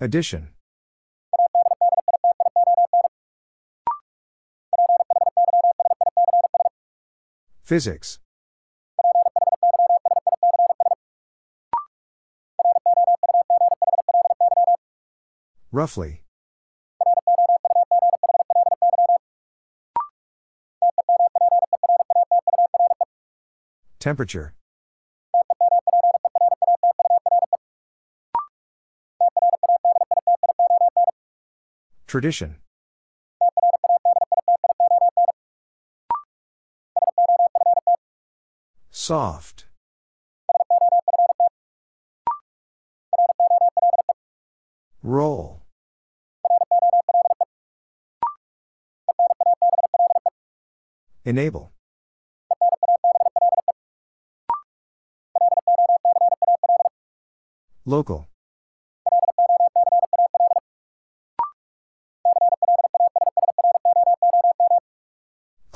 Addition. Physics. Roughly. Temperature. Tradition. Soft. Roll. Enable. Local.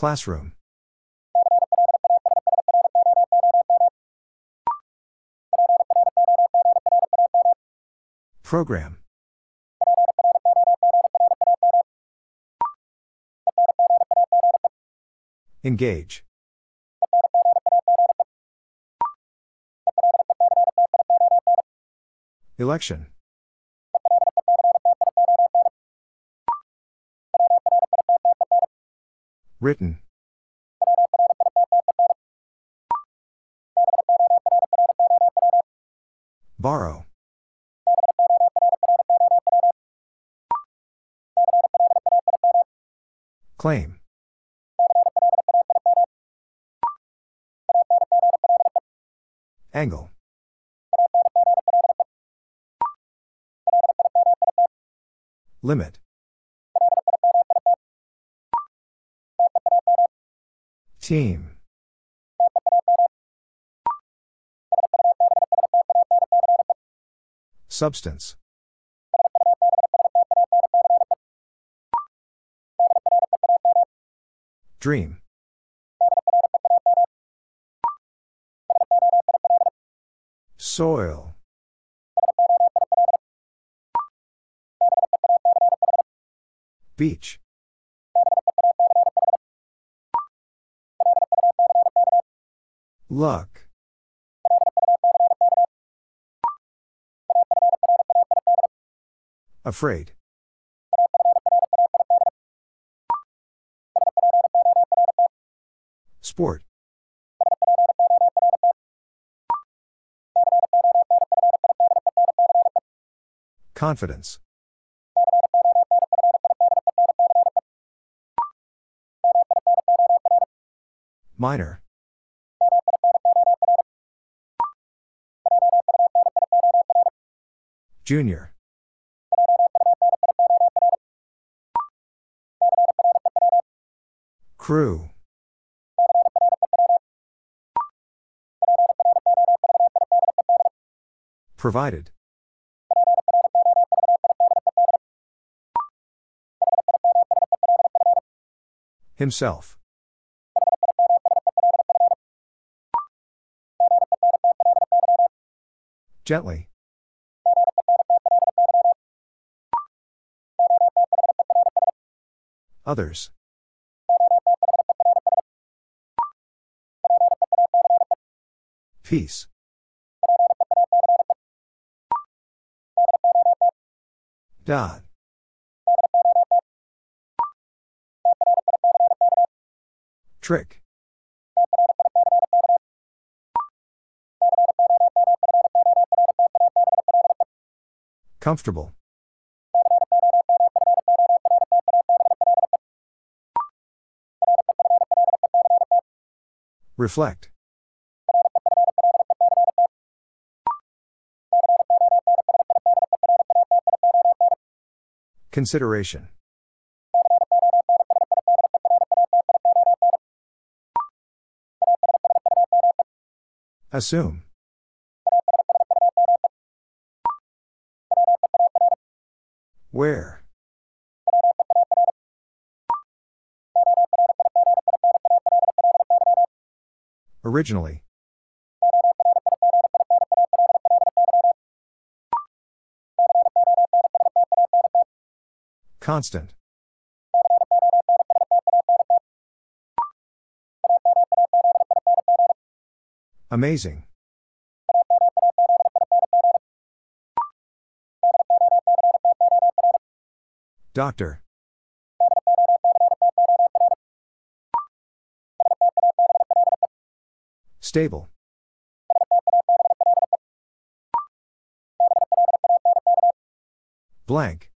Classroom. Program. Engage. Election. Written. Borrow. Claim. Angle. Limit. Team. Substance. Dream. Soil. Beach. Luck. Afraid. Sport. Confidence. Minor. Junior. Crew. Provided. Himself. Gently. Others. Peace. Dot. Trick. Comfortable. Reflect. Consideration. Assume. Where? Originally. Constant. Amazing. Doctor. Stable. Blank.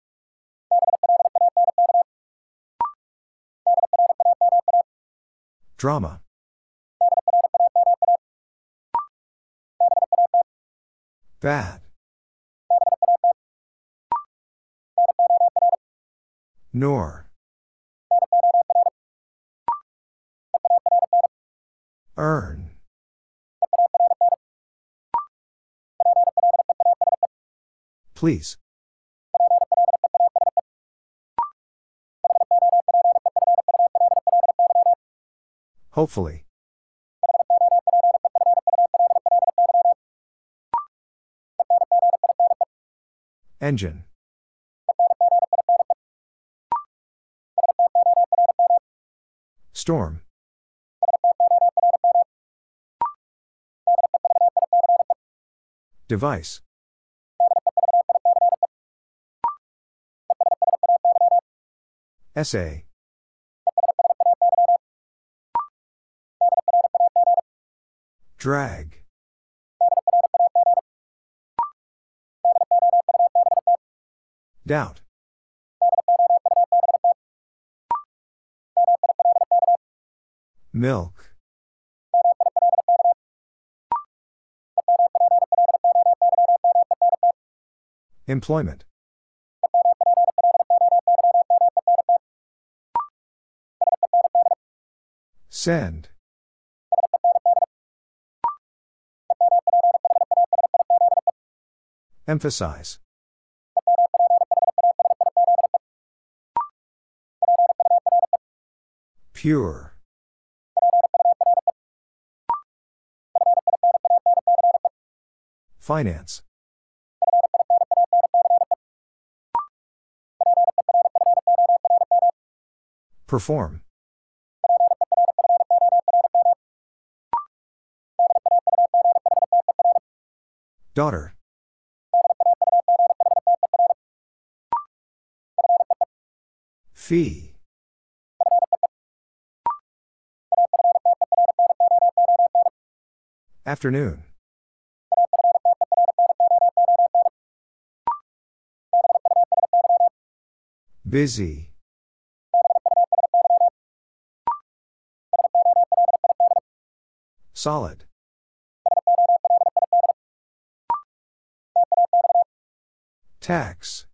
Drama. Bad. Nor. Please. Hopefully. Engine. Storm. Device. Essay. Drag. Doubt. Milk. Employment. Send. Emphasize. Pure. Finance. Perform. Daughter. Fee. Afternoon. Busy. Solid. Tax.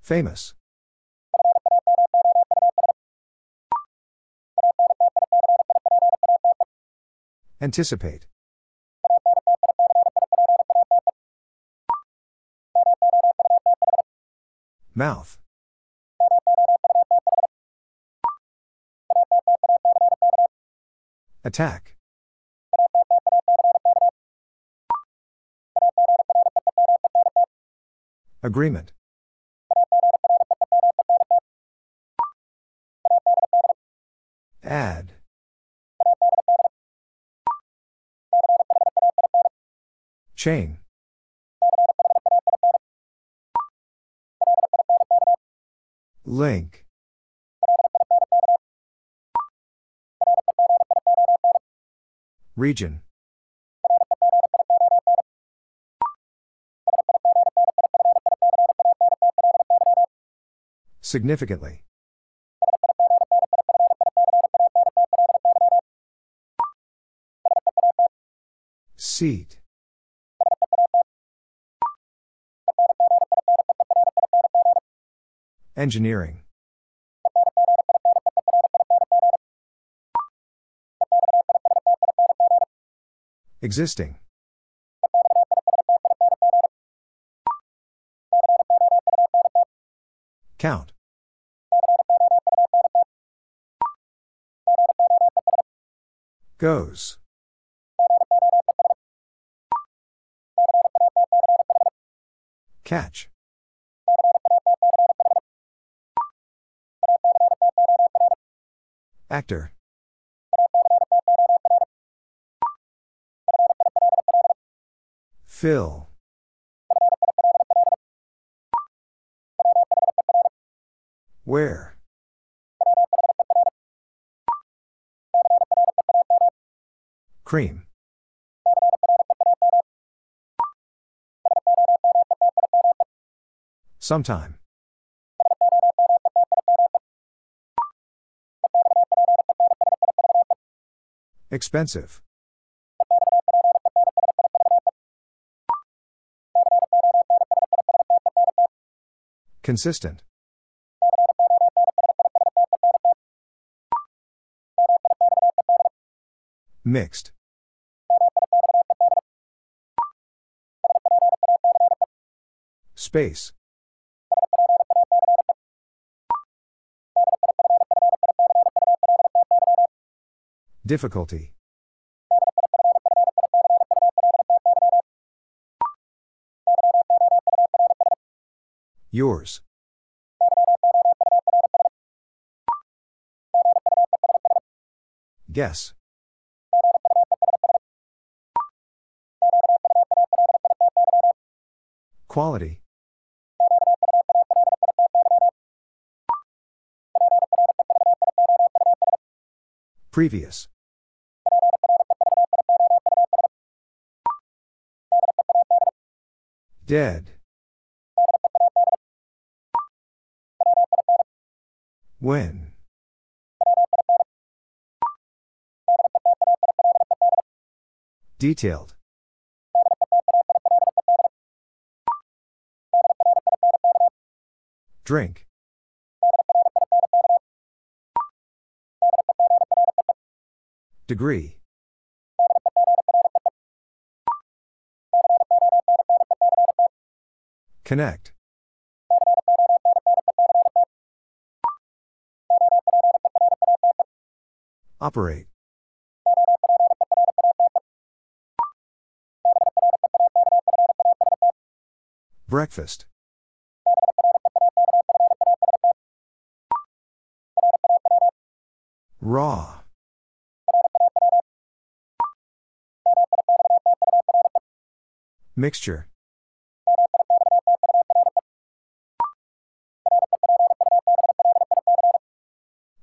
Famous. Anticipate. Mouth. Attack. Agreement. Add. Chain. Link. Region. Significantly. Seat. Engineering. Existing. Count. Goes. Catch. Actor. Fill. Where? Cream. Sometime. Expensive. Consistent. Mixed. Space. Difficulty. Yours. Guess. Quality. Previous. Dead. When? Detailed. Drink. Degree. Connect. Operate. Breakfast. Raw. Mixture.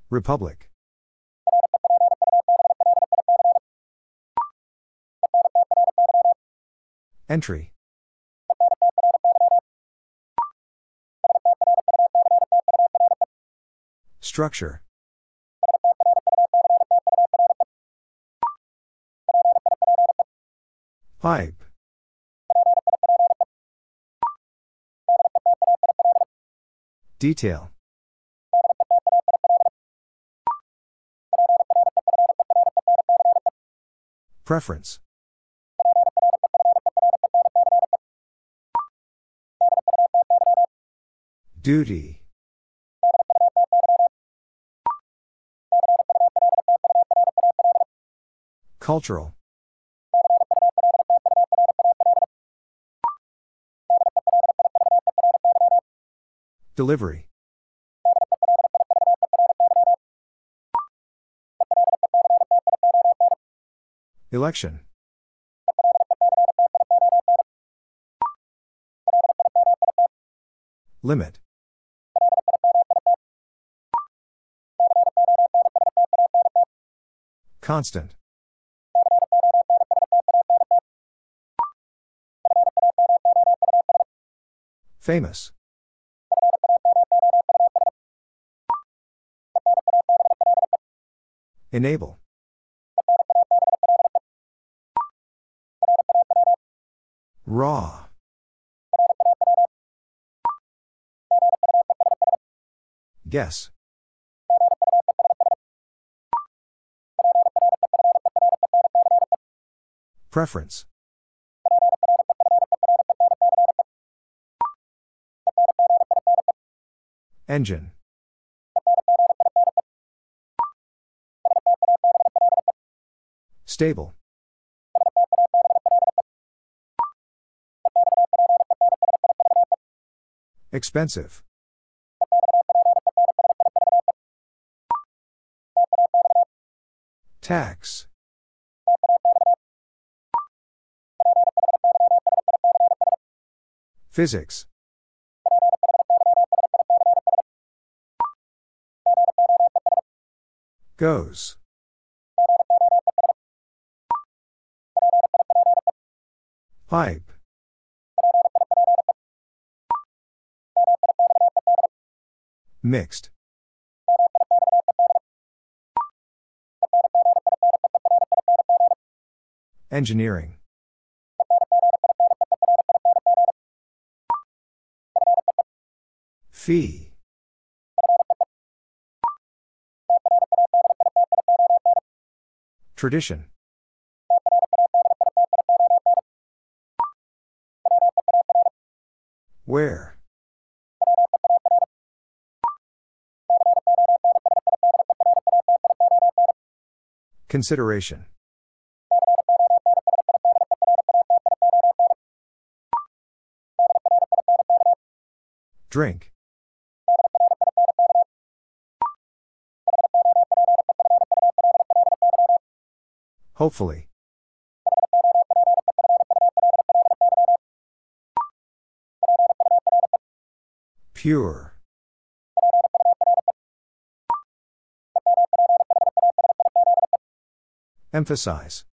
Republic. Entry. Structure. Pipe. Detail. Preference. Duty. Cultural. Delivery. Election. Limit. Constant. Famous. Enable. Raw. Guess. Preference. Engine. Stable. Expensive. Tax. Physics. Goes. Pipe. Mixed. Engineering. Fee. Tradition. Where? Consideration. Drink. Hopefully. Pure. Emphasize.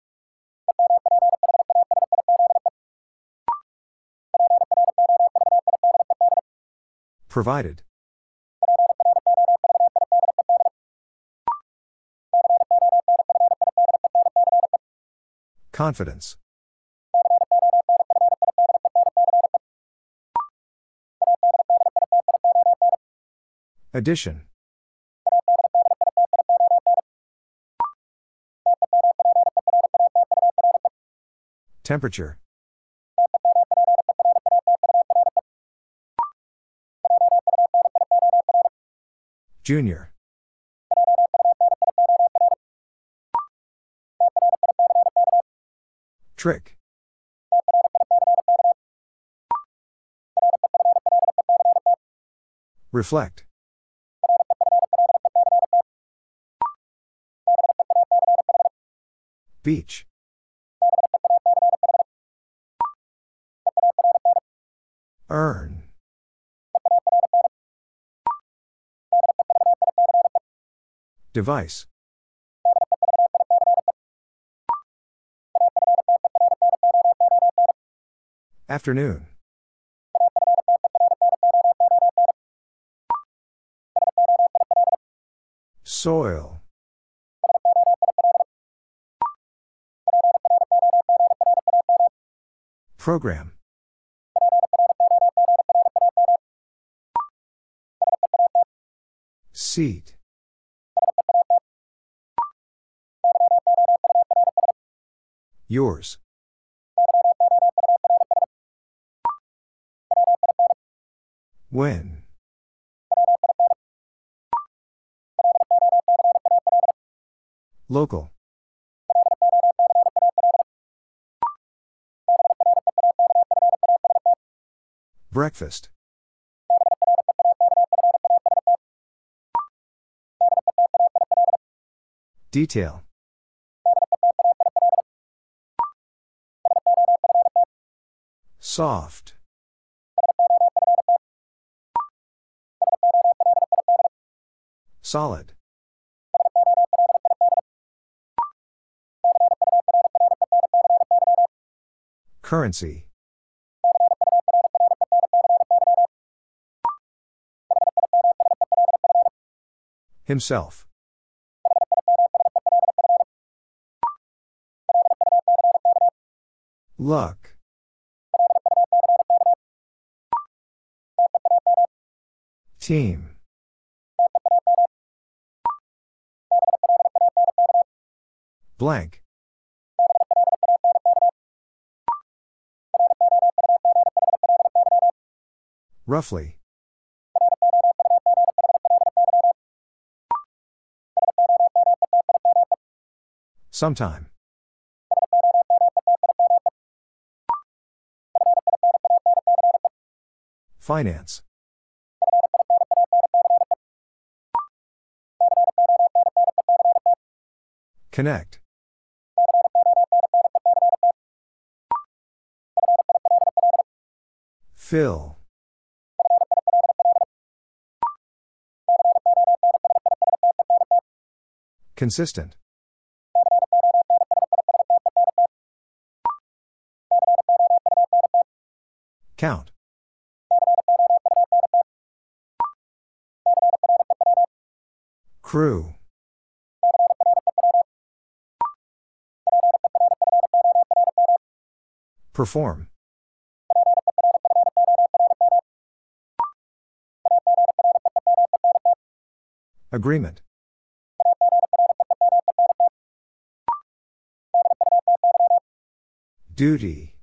Provided. Confidence. Addition. Temperature. Junior. Trick. Reflect. Beach. Earn. Device. Afternoon. Soil. Program. Seat. Yours. When? Local. Breakfast. Detail. Soft. Solid. Currency. Himself. Luck. Team. Blank. Roughly. Sometime. Finance. Connect. Fill. Consistent. Count. Crew. Perform. Agreement. Duty.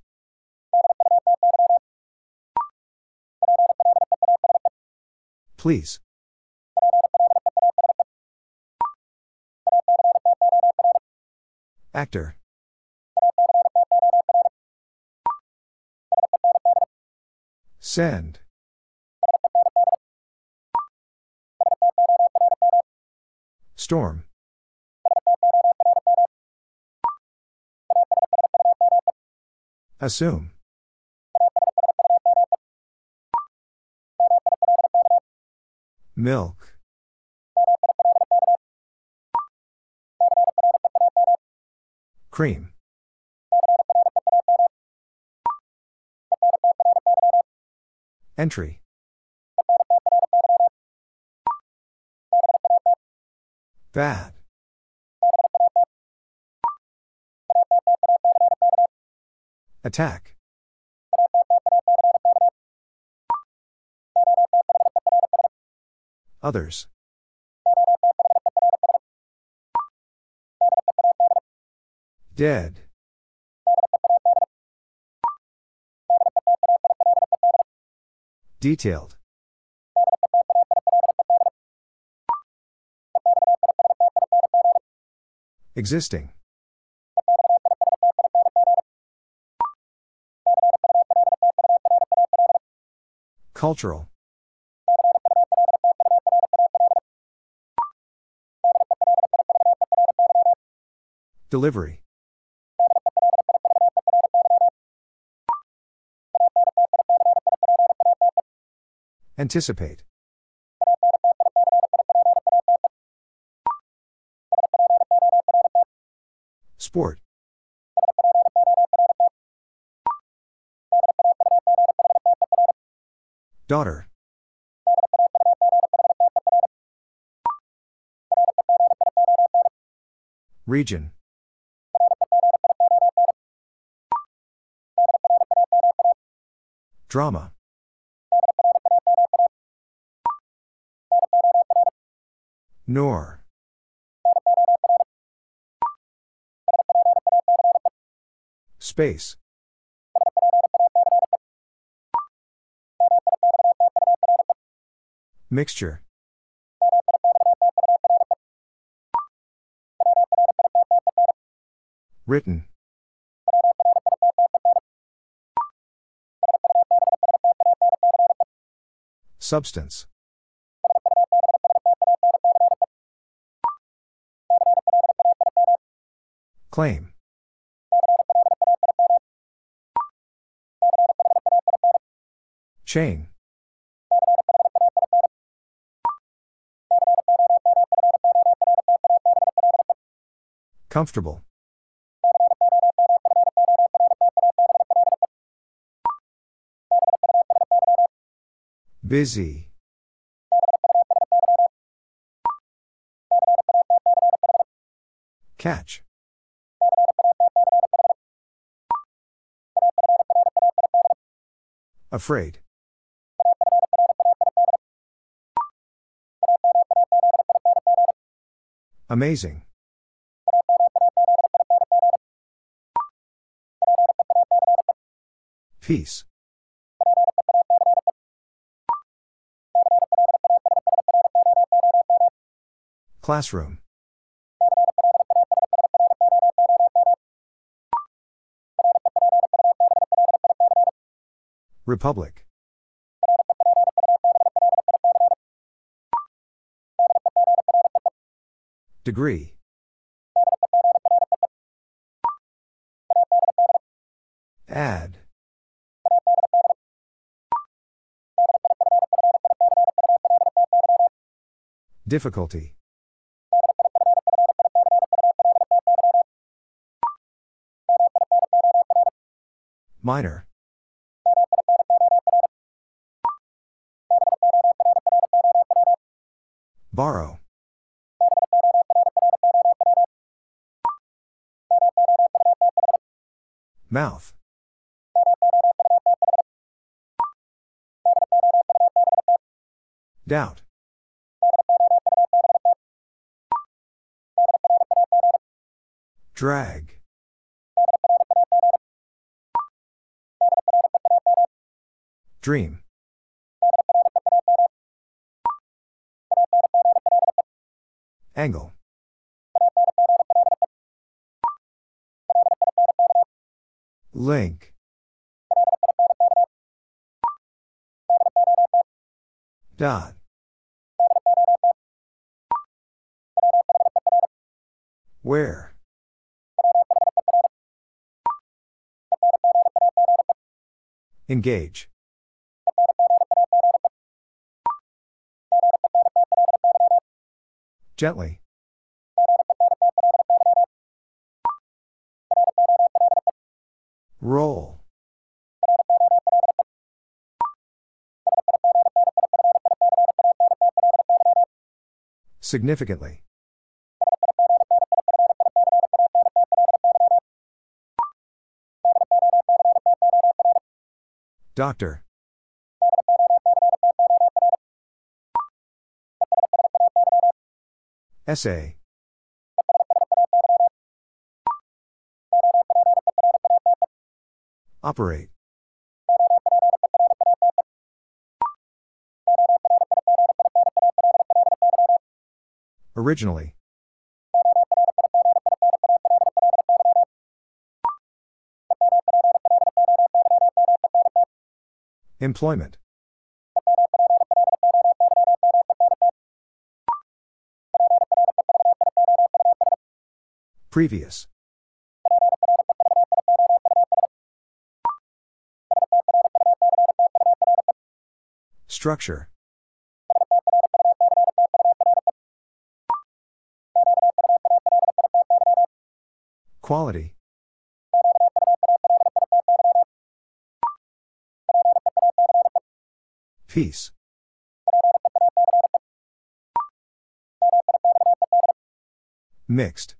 Please. Actor. Send. Storm. Assume. Milk. Cream. Entry. Bad. Attack. Others. Dead. Detailed. Existing. Cultural. Delivery. Anticipate. Sport. Daughter. Region. Drama. Nor. Space. Mixture. Written. Substance. Claim. Chain. Comfortable. Busy. Catch. Afraid. Amazing. Peace. Classroom. Republic. Degree. Add. Difficulty. Minor. Borrow. Mouth. Doubt. Drag. Dream. Angle. Link. Dot. Where? Engage. Gently. Roll. Significantly. Doctor. Essay. Operate. Originally. Employment. Previous. Structure. Quality. Peace. Mixed.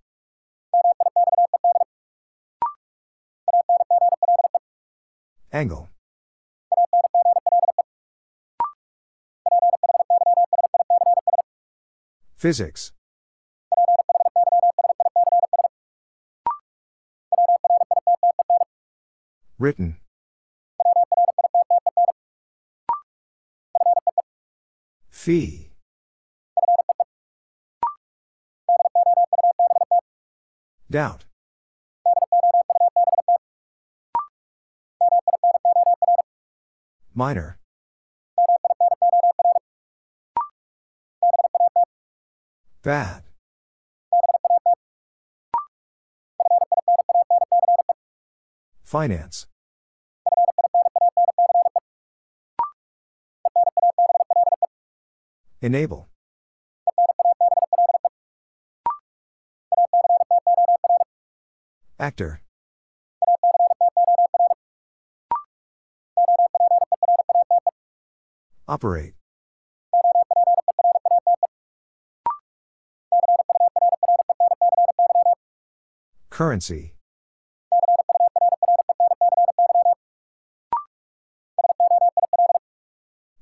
Angle. Physics. Written. Fee. Doubt. Minor. Bad. Finance. Enable. Actor. Operate. Currency.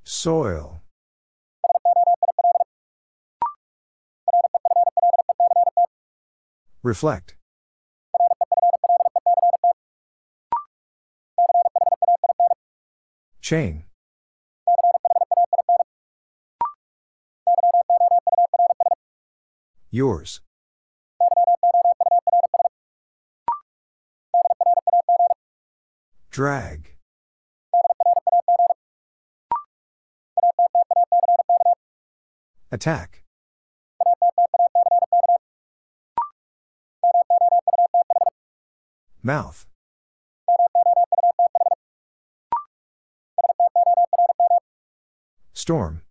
Soil. Reflect. Chain. Yours. Drag. Attack. Mouth. Storm.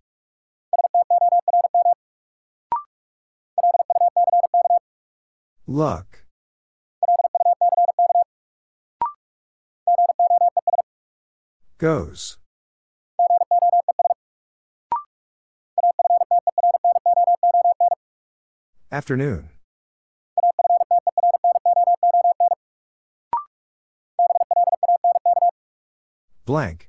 Luck. Goes. Afternoon. Blank.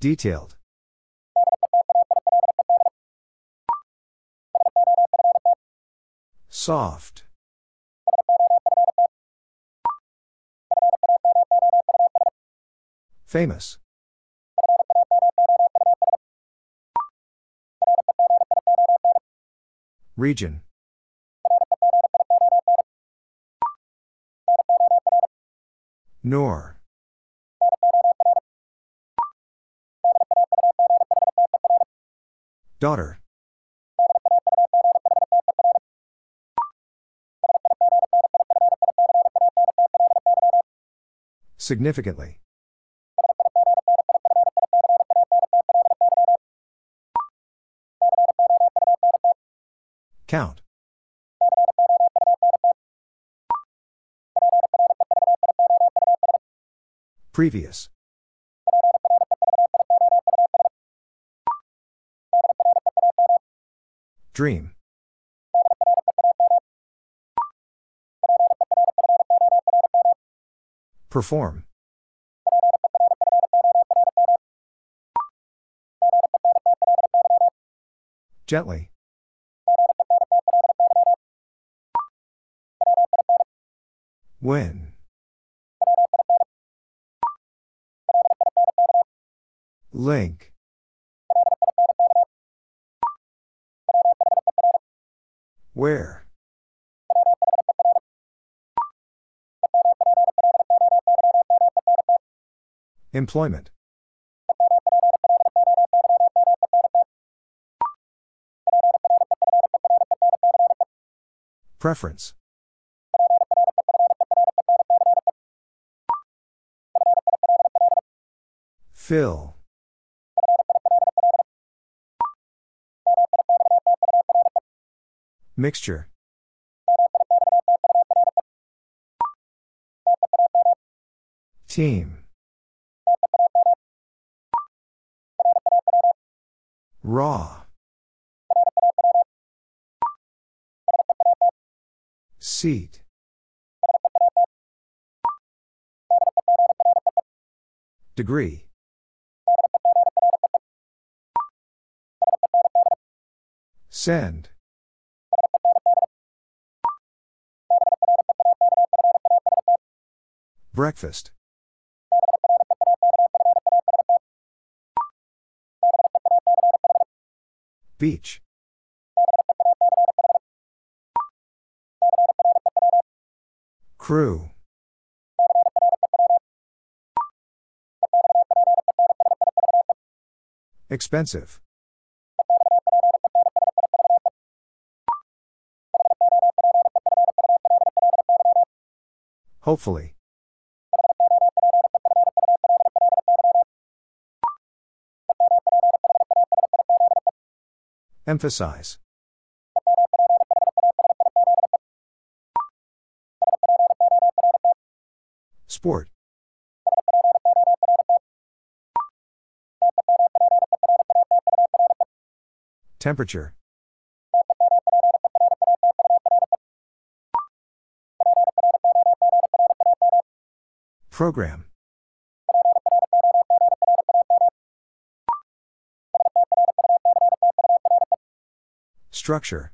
Detailed. Soft. Famous. Region. Nor. Daughter. Significantly. Count. Previous. Dream. Perform. Gently. When. Link. Employment. Preference. Fill. Mixture. Team. Raw. Seat. Degree. Send. Breakfast. Beach. Crew. Expensive. Hopefully. Emphasize. Sport. Temperature. Program. Structure.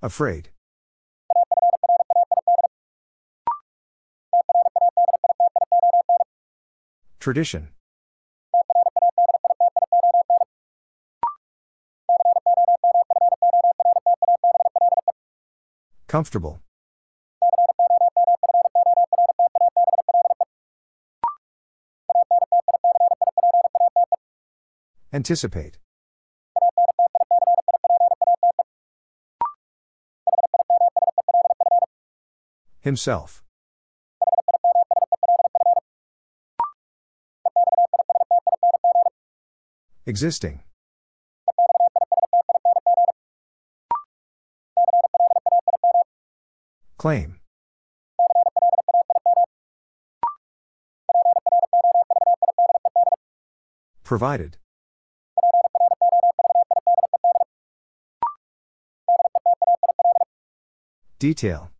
Afraid. Tradition. Comfortable. Anticipate. Himself. Existing. Claim. Provided. Detail.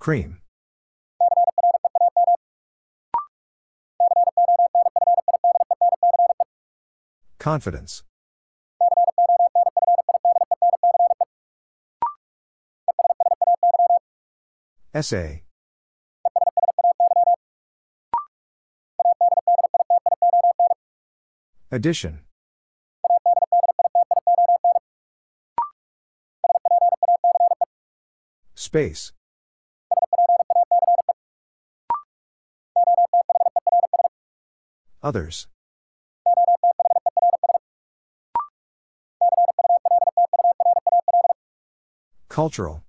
Cream. Confidence. Essay. Addition. Space. Others. Cultural.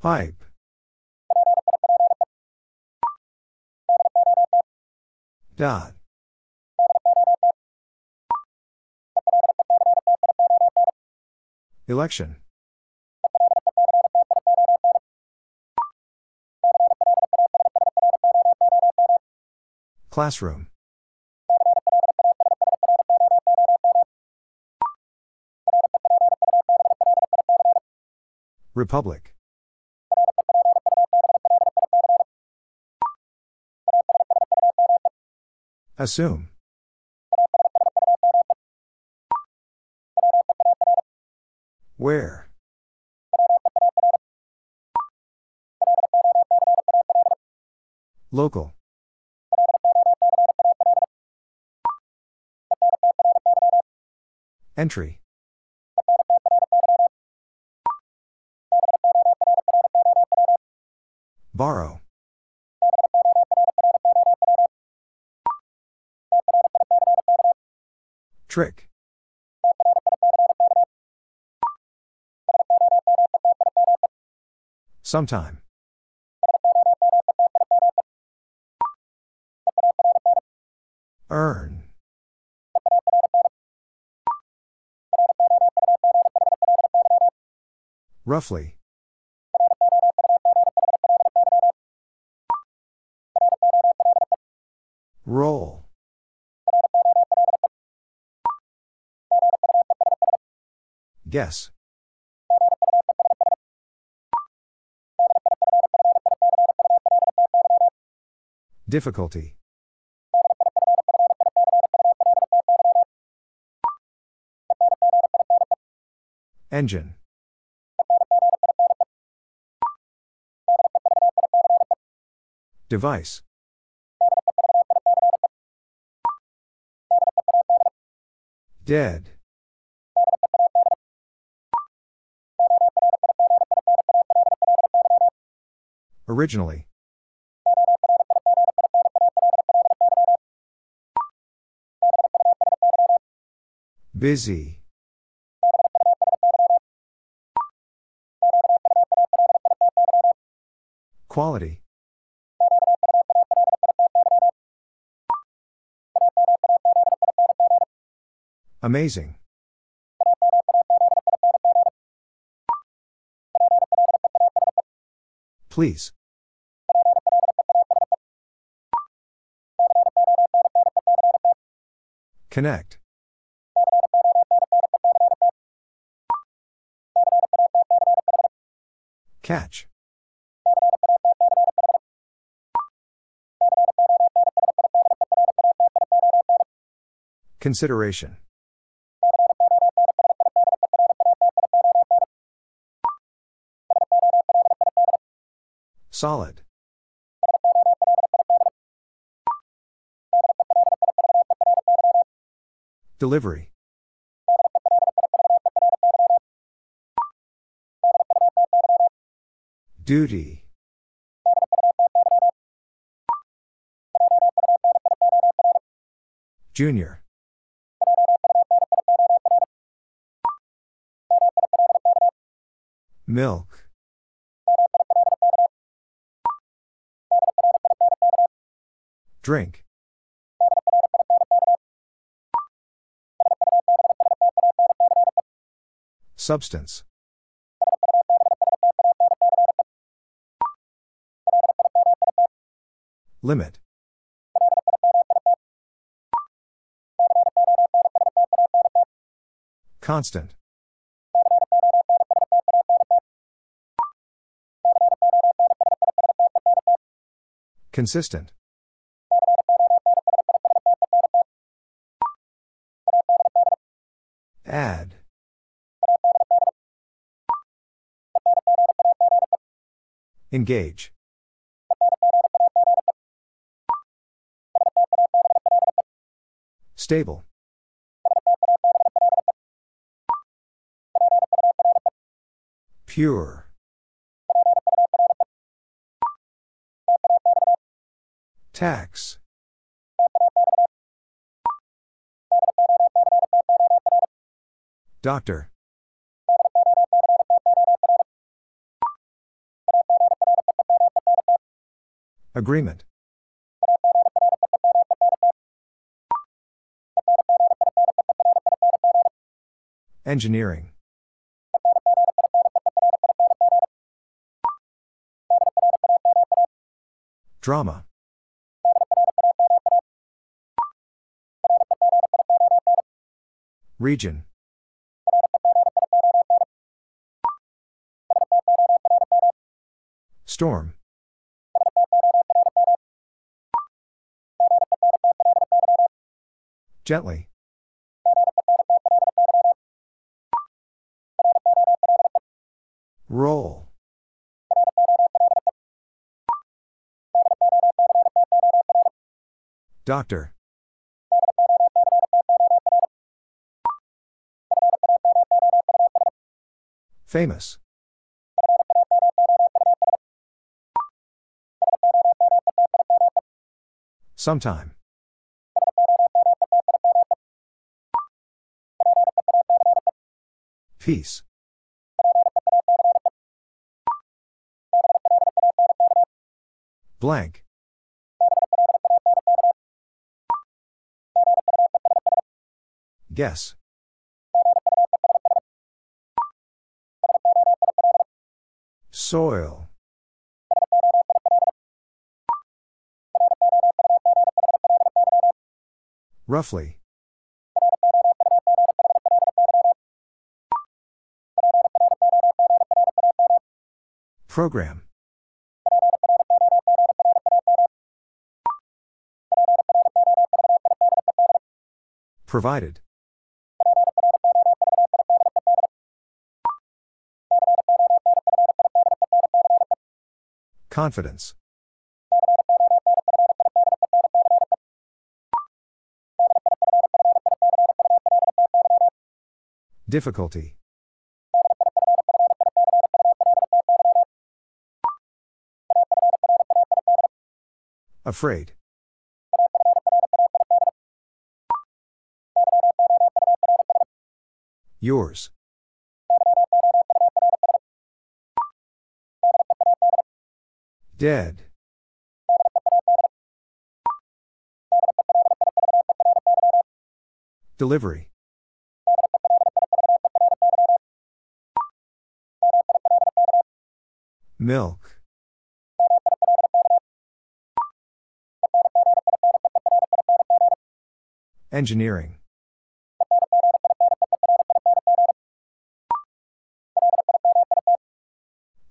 Pipe. Dot. Election. Classroom. Republic. Assume. Where? Local. Entry. Borrow. Trick. Sometime. Earn. Roughly. Roll. Guess. Difficulty. Engine. Device. Dead. Originally. Busy. Quality. Amazing. Please. Connect. Catch. Consideration. Solid. Delivery. Duty. Junior. Milk. Drink. Substance. Limit. Constant. Consistent. Add. Engage. Stable. Pure. Tax. Doctor. Agreement. Engineering. Drama. Region. Storm. Gently. Roll. Doctor. Famous. Sometime. Peace. Blank. Guess. Soil. Roughly. Program. Provided. Confidence. Difficulty. Afraid. Yours. Dead. Delivery. Milk. Engineering.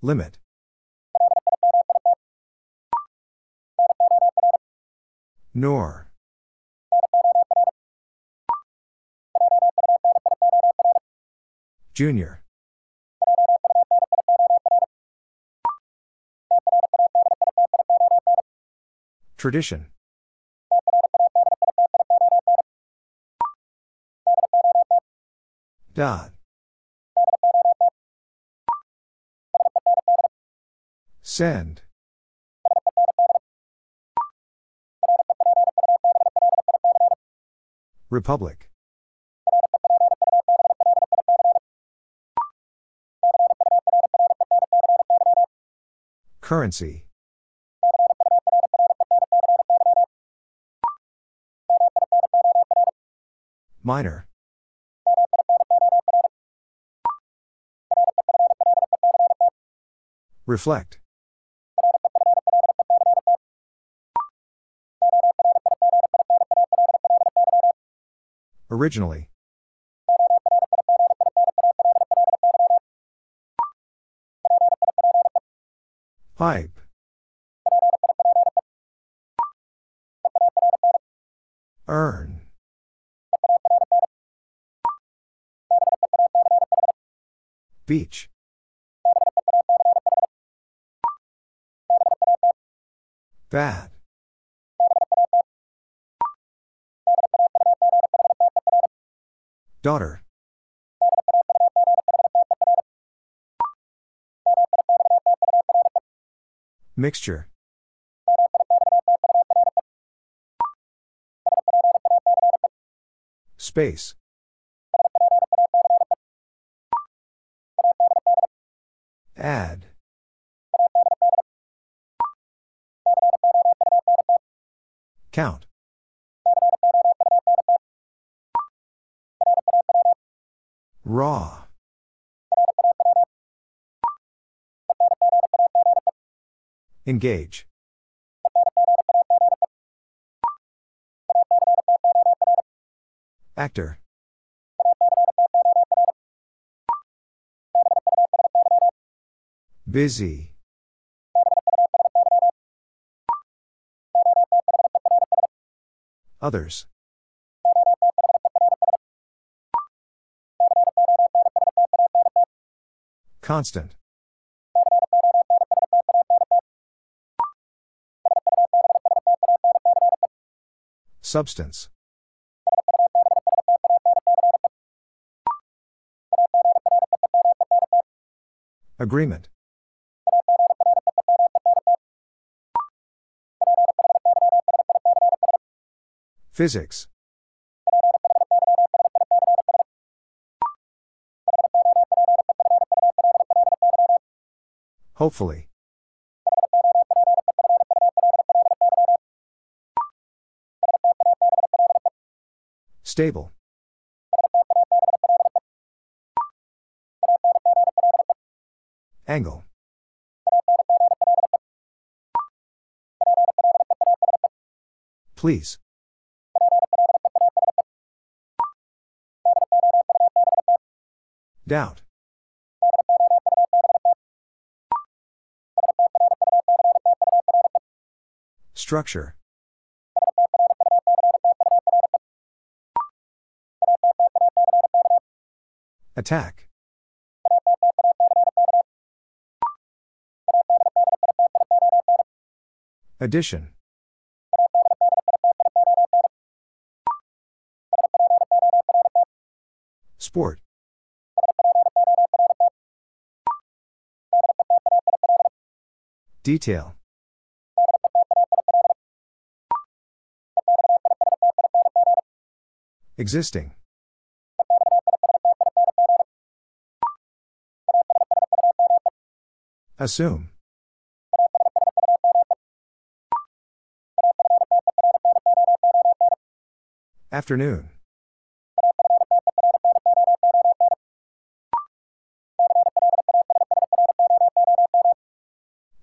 Limit. Nor. Junior. Tradition. Dot. Send. Republic. Currency. Minor. Reflect. Originally. Pipe. Earn. Beach. Bad. Daughter. Mixture. Space. Add. Count. Raw. Engage. Actor. Busy. Others. Constant. Substance. Agreement. Physics. Hopefully. Stable. Angle. Please. Doubt. Structure. Attack. Addition. Sport. Detail. Existing. Assume. Afternoon.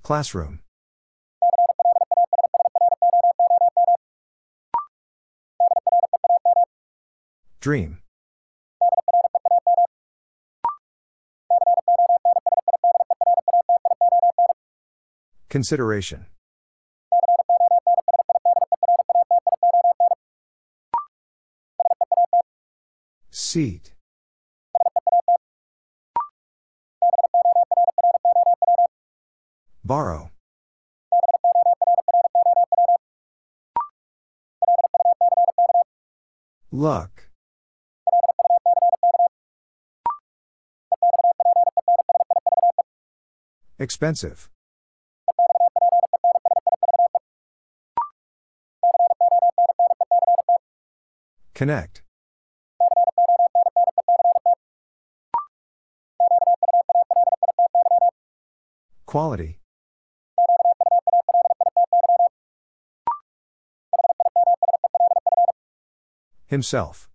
Classroom. Dream. Consideration. Seat. Borrow. Luck. Expensive. Connect. Quality. Himself.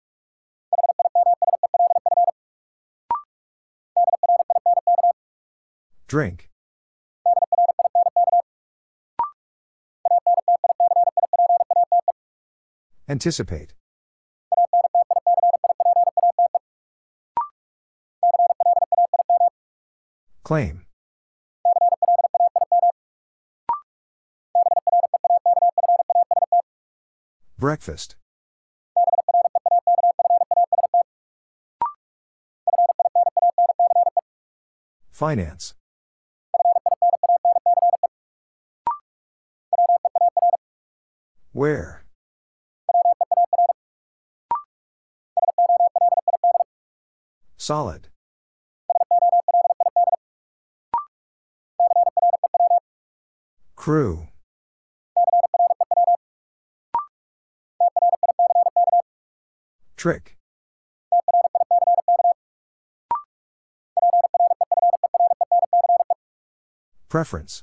Drink. Anticipate. Claim. Breakfast. Finance. Where? Solid. Crew. Trick. Preference.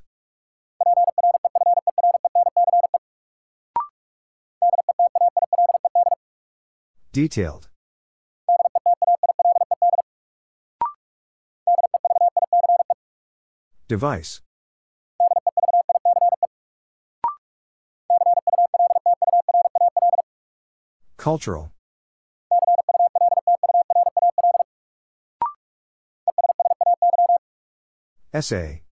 Detailed. Device. Cultural. Essay.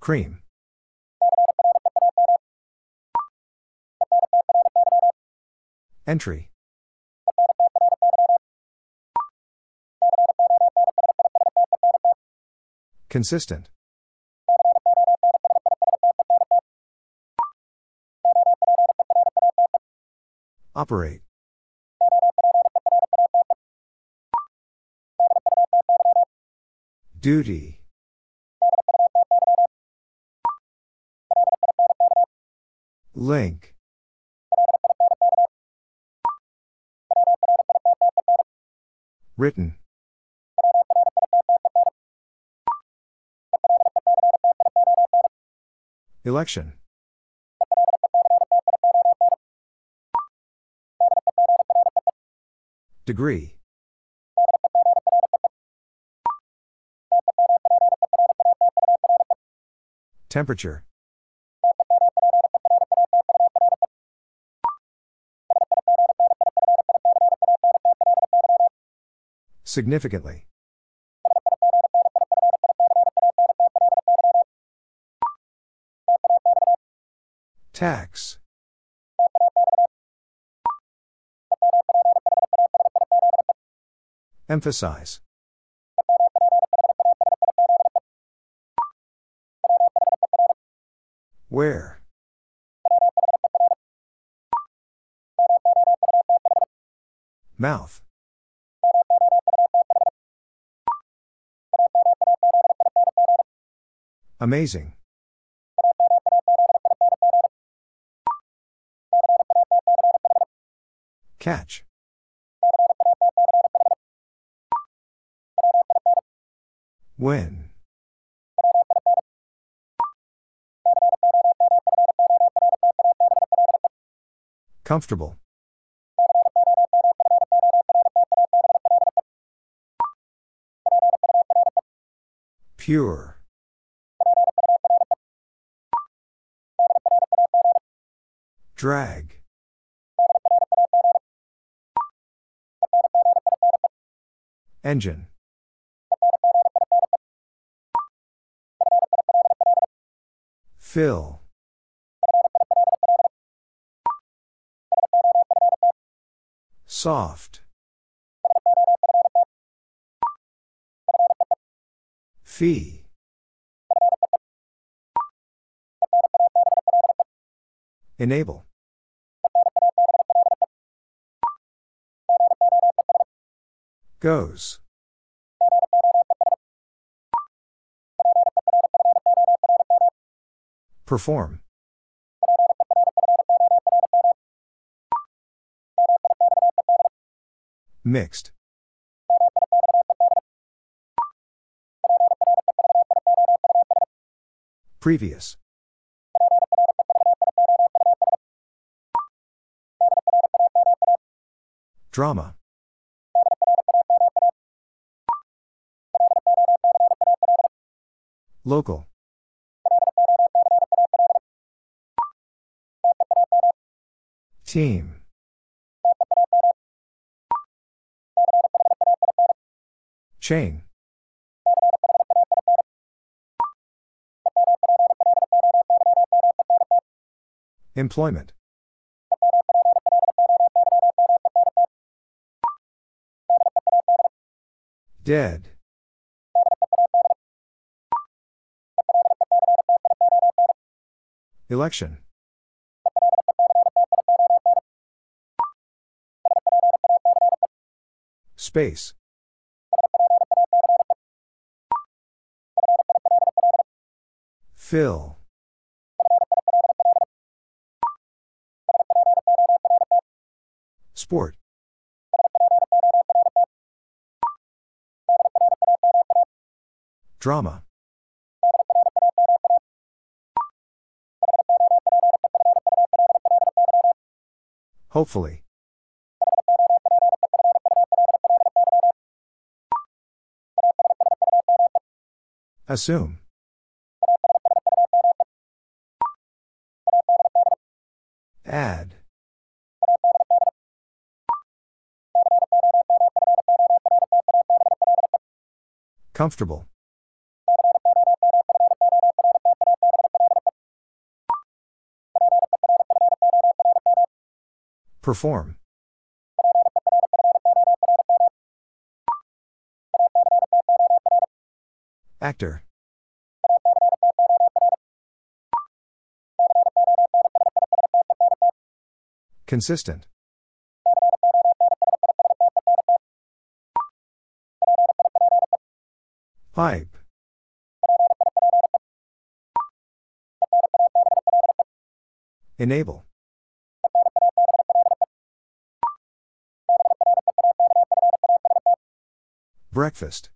Cream. Entry. Consistent. Operate. Duty. Link. Written. Election. Degree. Temperature. Significantly. Tax. Emphasize. Where? Mouth. Amazing. Catch. When? Comfortable. Pure. Drag. Engine. Fill. Soft. Fee. Enable. Goes. Perform. Mixed. Previous. Drama. Local. Team. Chain. Employment. Dead. Election. Space. Fill. Sport. Drama. Hopefully. Assume. Add. Comfortable. Perform. Actor. Consistent. Pipe. Enable. Breakfast.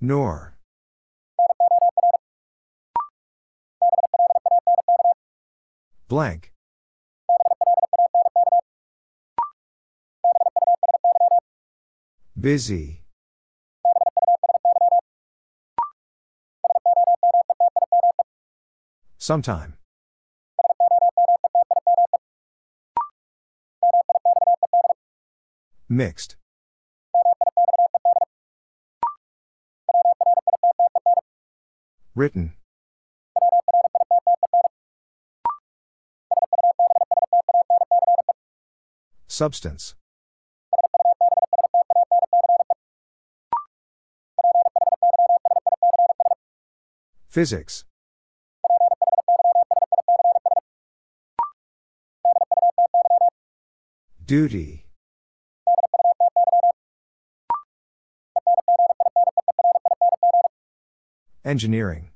Nor. Blank. Busy. Sometime. Mixed. Written. Substance. Physics. Duty. Engineering.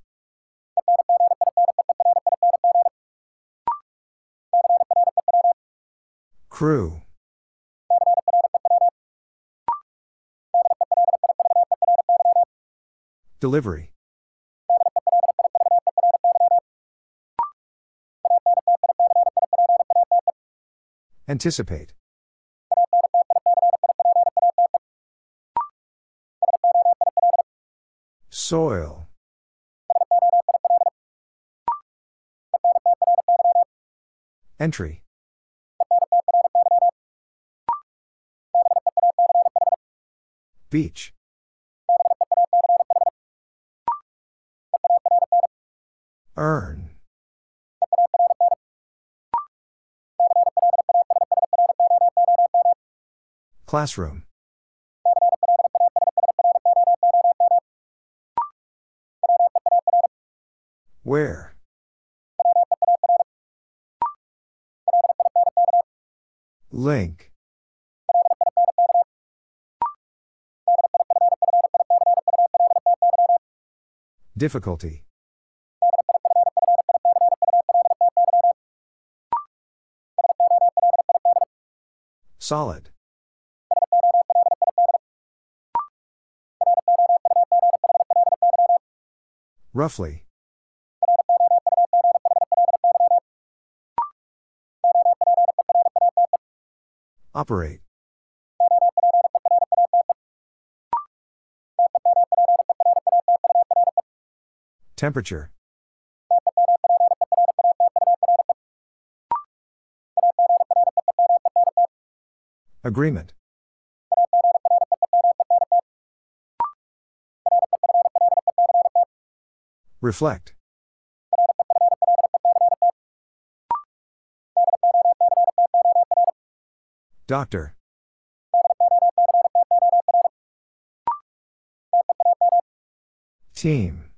Crew. Delivery. Anticipate. Soil. Entry. Beach. Earn. Classroom. Where? Link. Difficulty. Solid. Roughly. Operate. Temperature. Agreement. Reflect. Doctor. Team.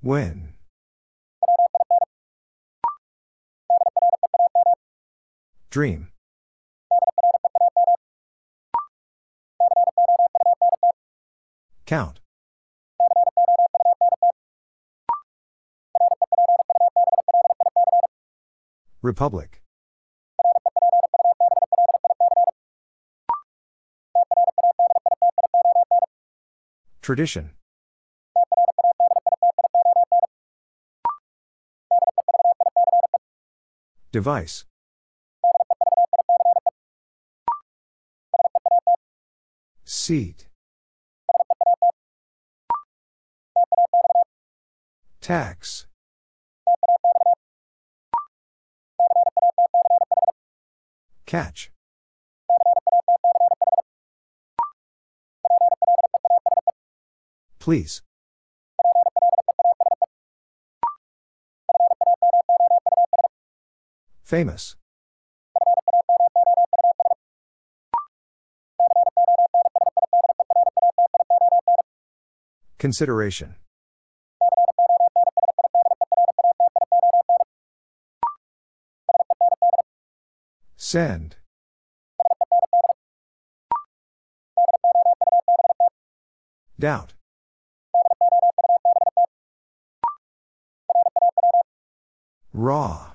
When. Dream. Count. Republic. Tradition. Device. Seat. Tax. Catch. Please. Famous. Consideration. Send. Doubt. Raw.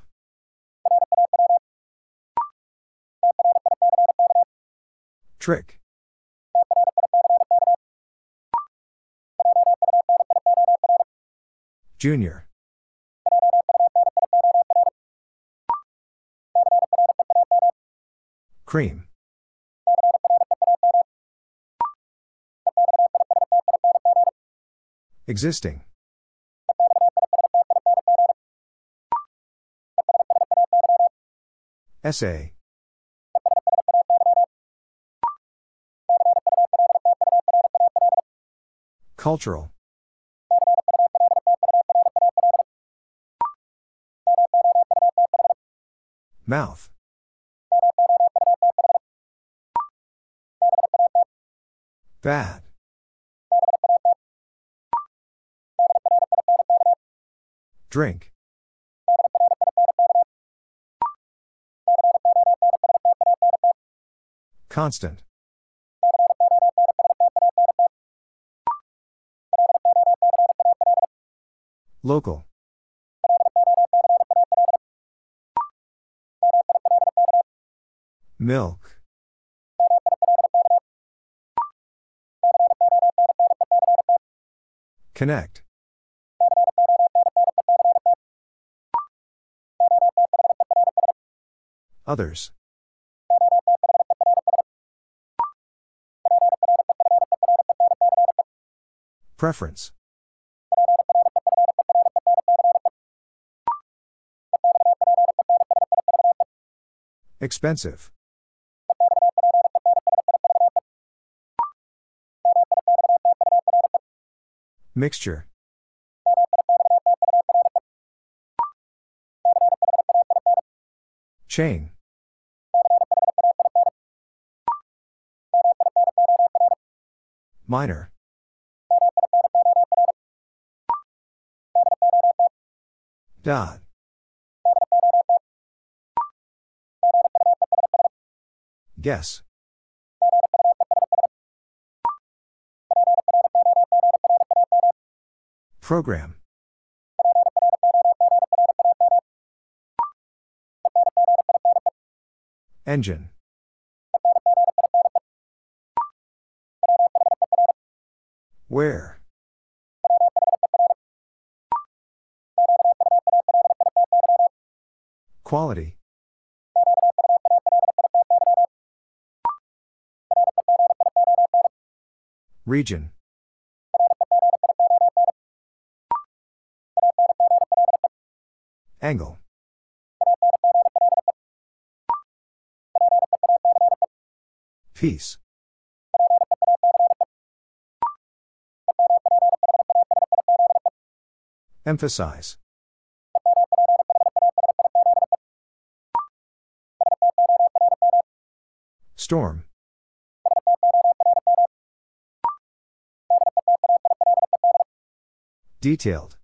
Trick. Junior. Cream. Existing. Essay. Cultural. Mouth. Bad. Drink. Constant. Local. Milk. Connect. Others. Preference. Expensive. Mixture. Chain. Minor. Dot. Guess. Program. Engine. Where? Quality. Region. Angle. Peace. Emphasize. Storm. Detailed.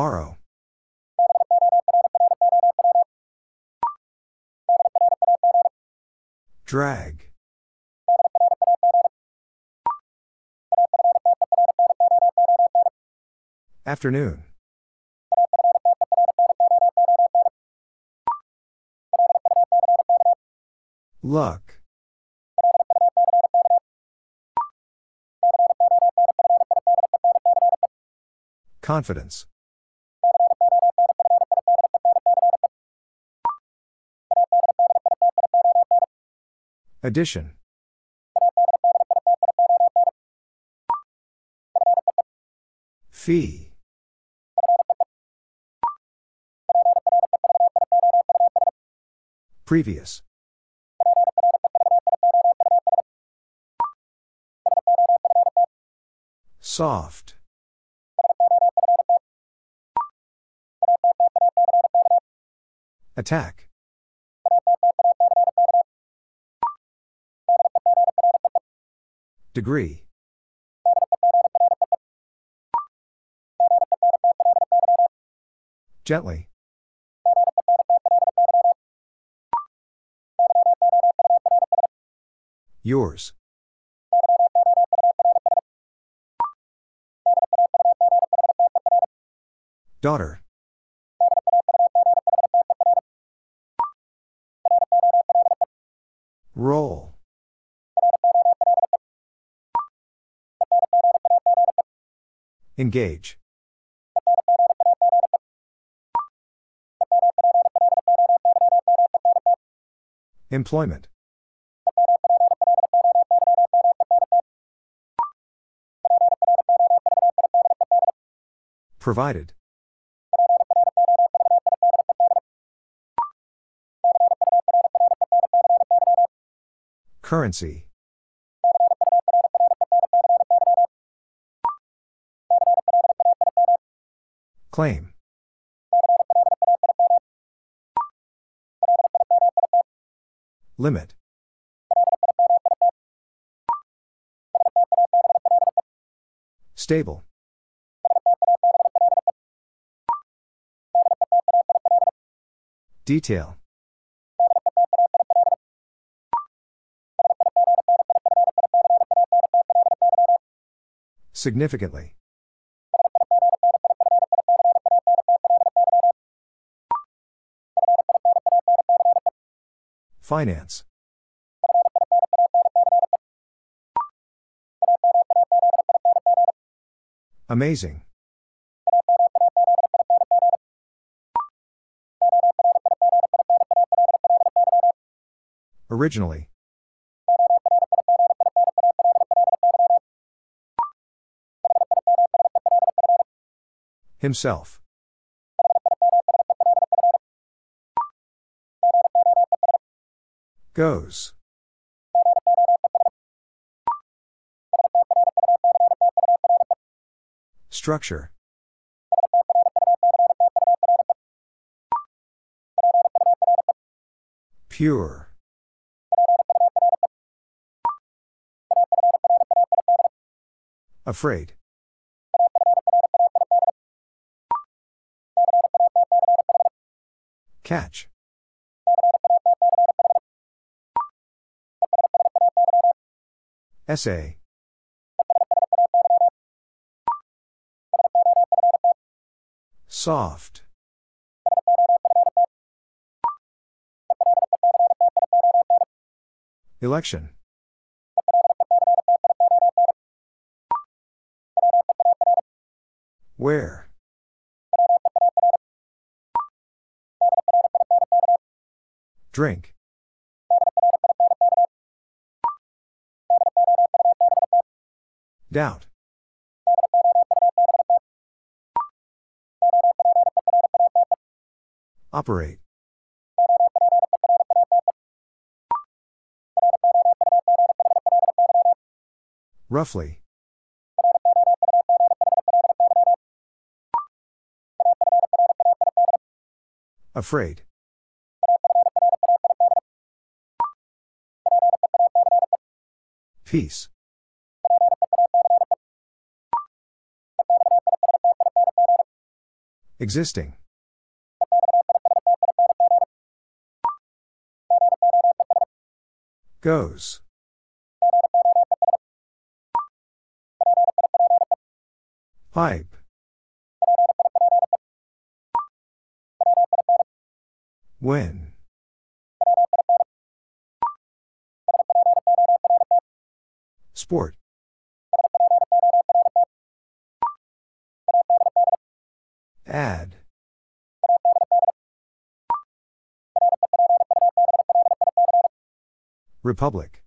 Borrow. Drag. Afternoon. Luck. Confidence. Addition. Fee. Previous. Soft. Attack. Degree. Gently. Yours. Daughter. Roll. Engage. Employment. Provided. Currency. Claim. Limit. Stable. Detail. Significantly. Finance. Amazing. Originally. Himself. Goes. Structure. Pure. Afraid. Catch. Essay. Soft. Election. Where? Drink. Doubt. Operate. Roughly. Afraid. Peace. Existing. Goes. Pipe. When. Sport. Republic.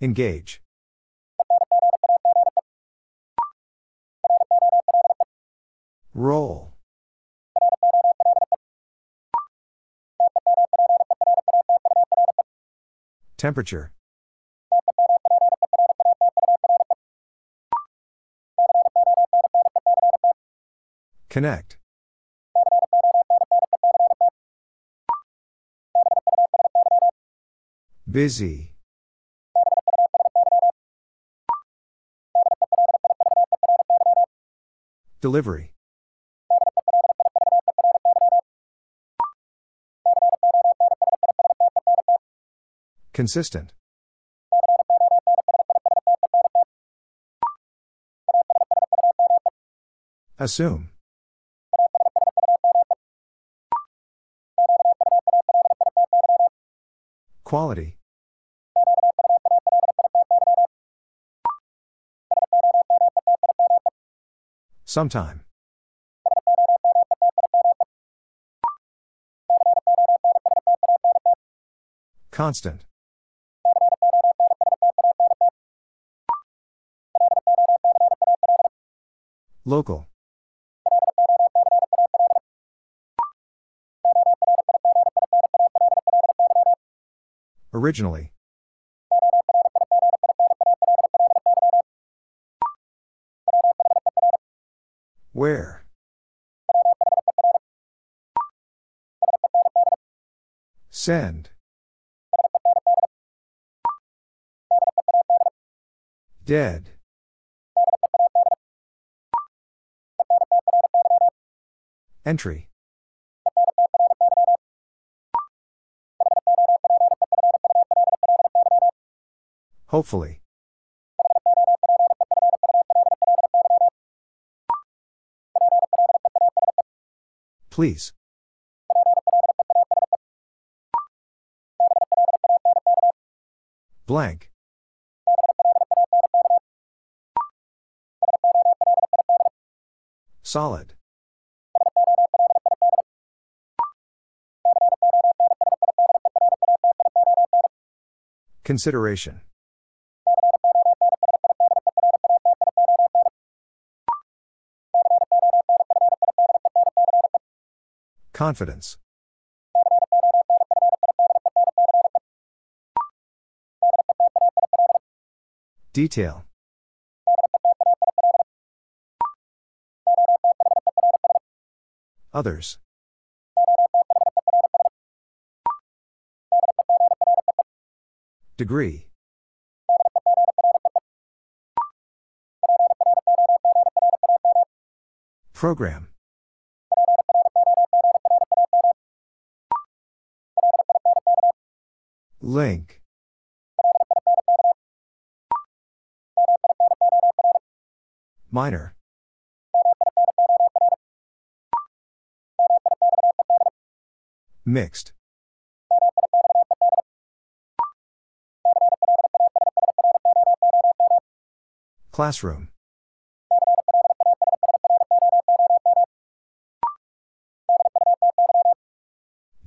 Engage. Roll. Temperature. Connect. Busy. Delivery. Consistent. Assume. Quality. Sometime. Constant. Local. Originally. Send. Dead. Entry. Hopefully. Please. Blank. Solid. Consideration. Confidence. Detail. Others. Degree. Program. Link. Minor. Mixed. Classroom.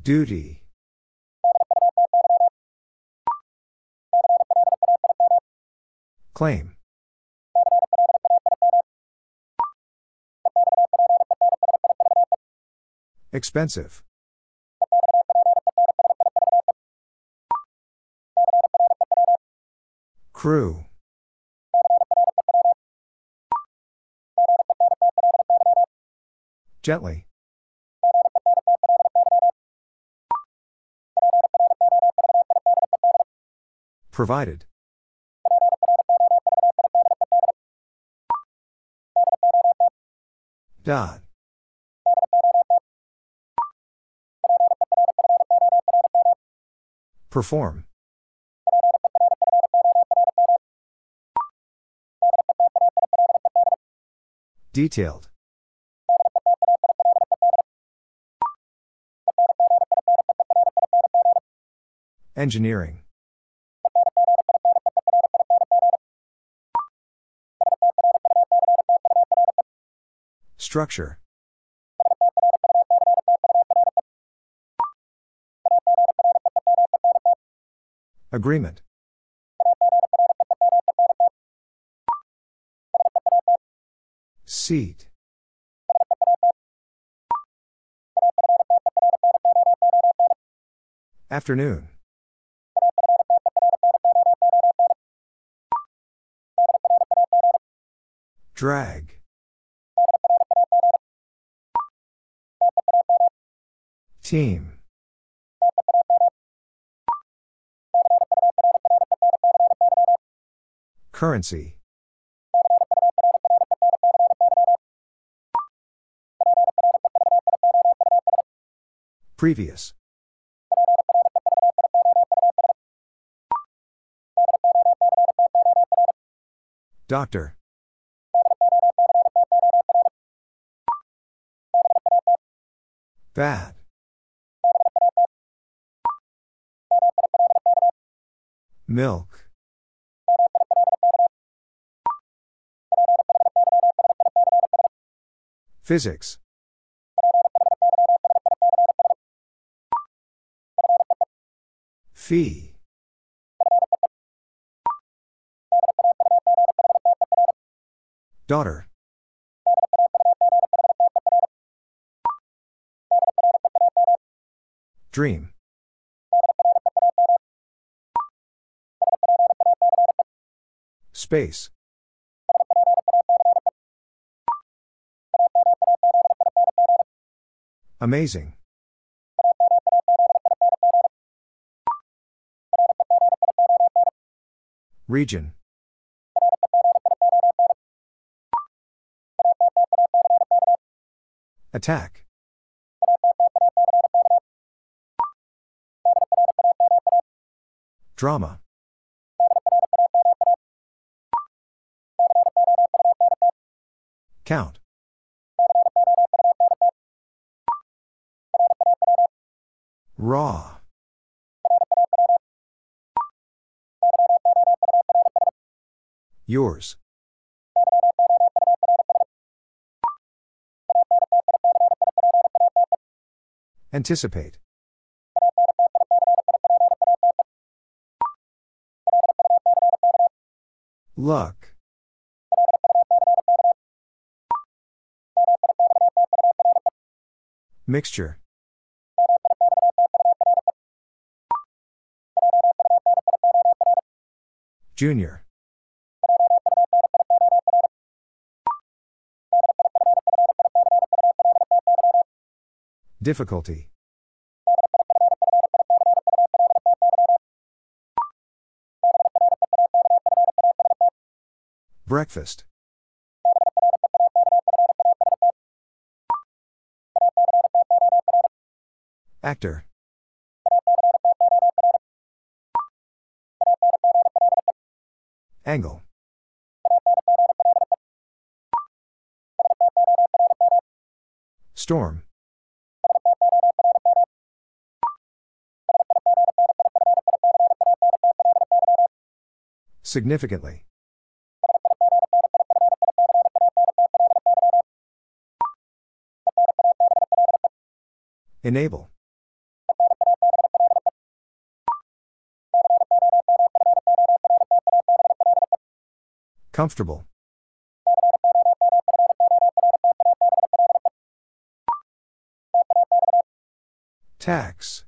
Duty. Claim. Expensive. Crew. Gently. Provided. Dot. Perform. Detailed. Engineering. Structure. Agreement. Seat. Afternoon. Drag. Team. Currency. Previous. Doctor. Bad. Milk. Physics. Fee. Daughter. Dream. Space. Amazing. Region. Attack. Drama. Count. Raw. Yours. Anticipate. Luck. Mixture. Junior. Difficulty. Breakfast. Actor. Angle. Storm. Significantly. Enable. Comfortable. Tax.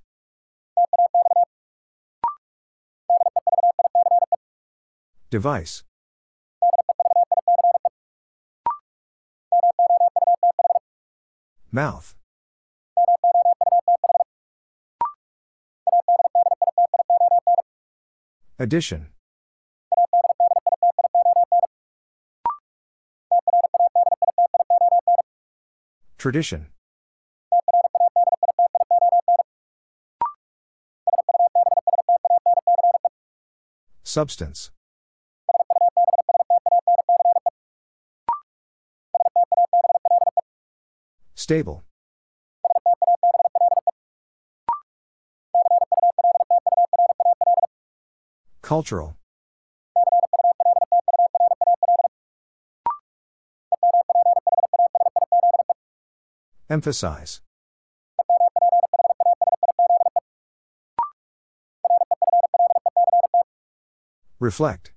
Device. Mouth. Addition. Tradition. Substance. Stable. Cultural. Emphasize. Reflect.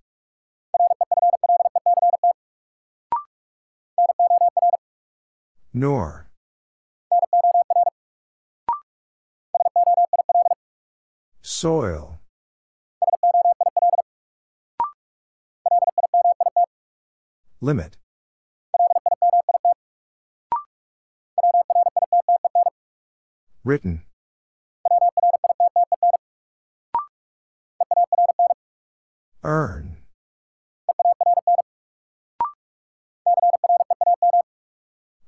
Nor. Soil. Limit. Written. Earn.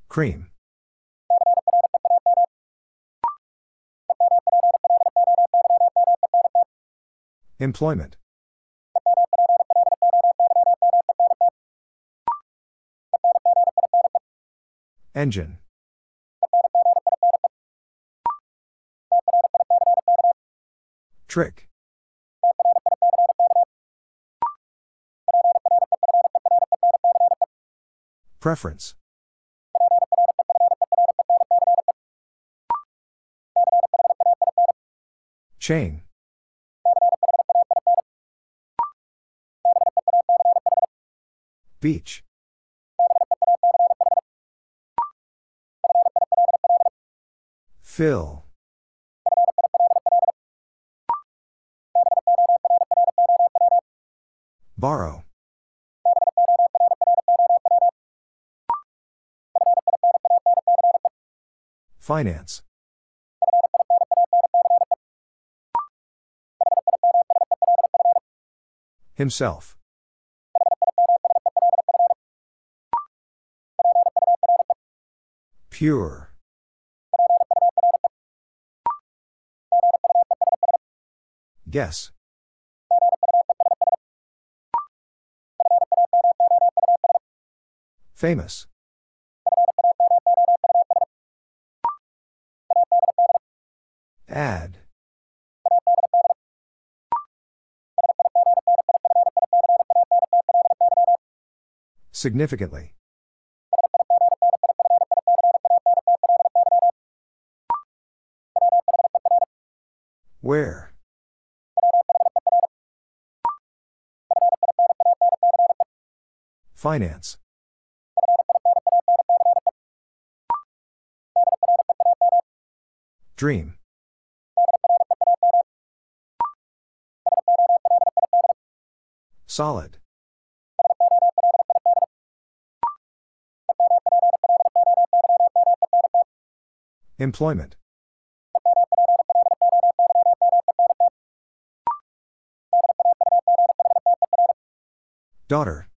Cream. Employment. Engine. Trick. Preference. Chain. Beach. Fill. Borrow. Finance. Himself. Pure. Guess. Famous. Add. Significantly. Where? Finance. Dream. Solid. Employment. Daughter.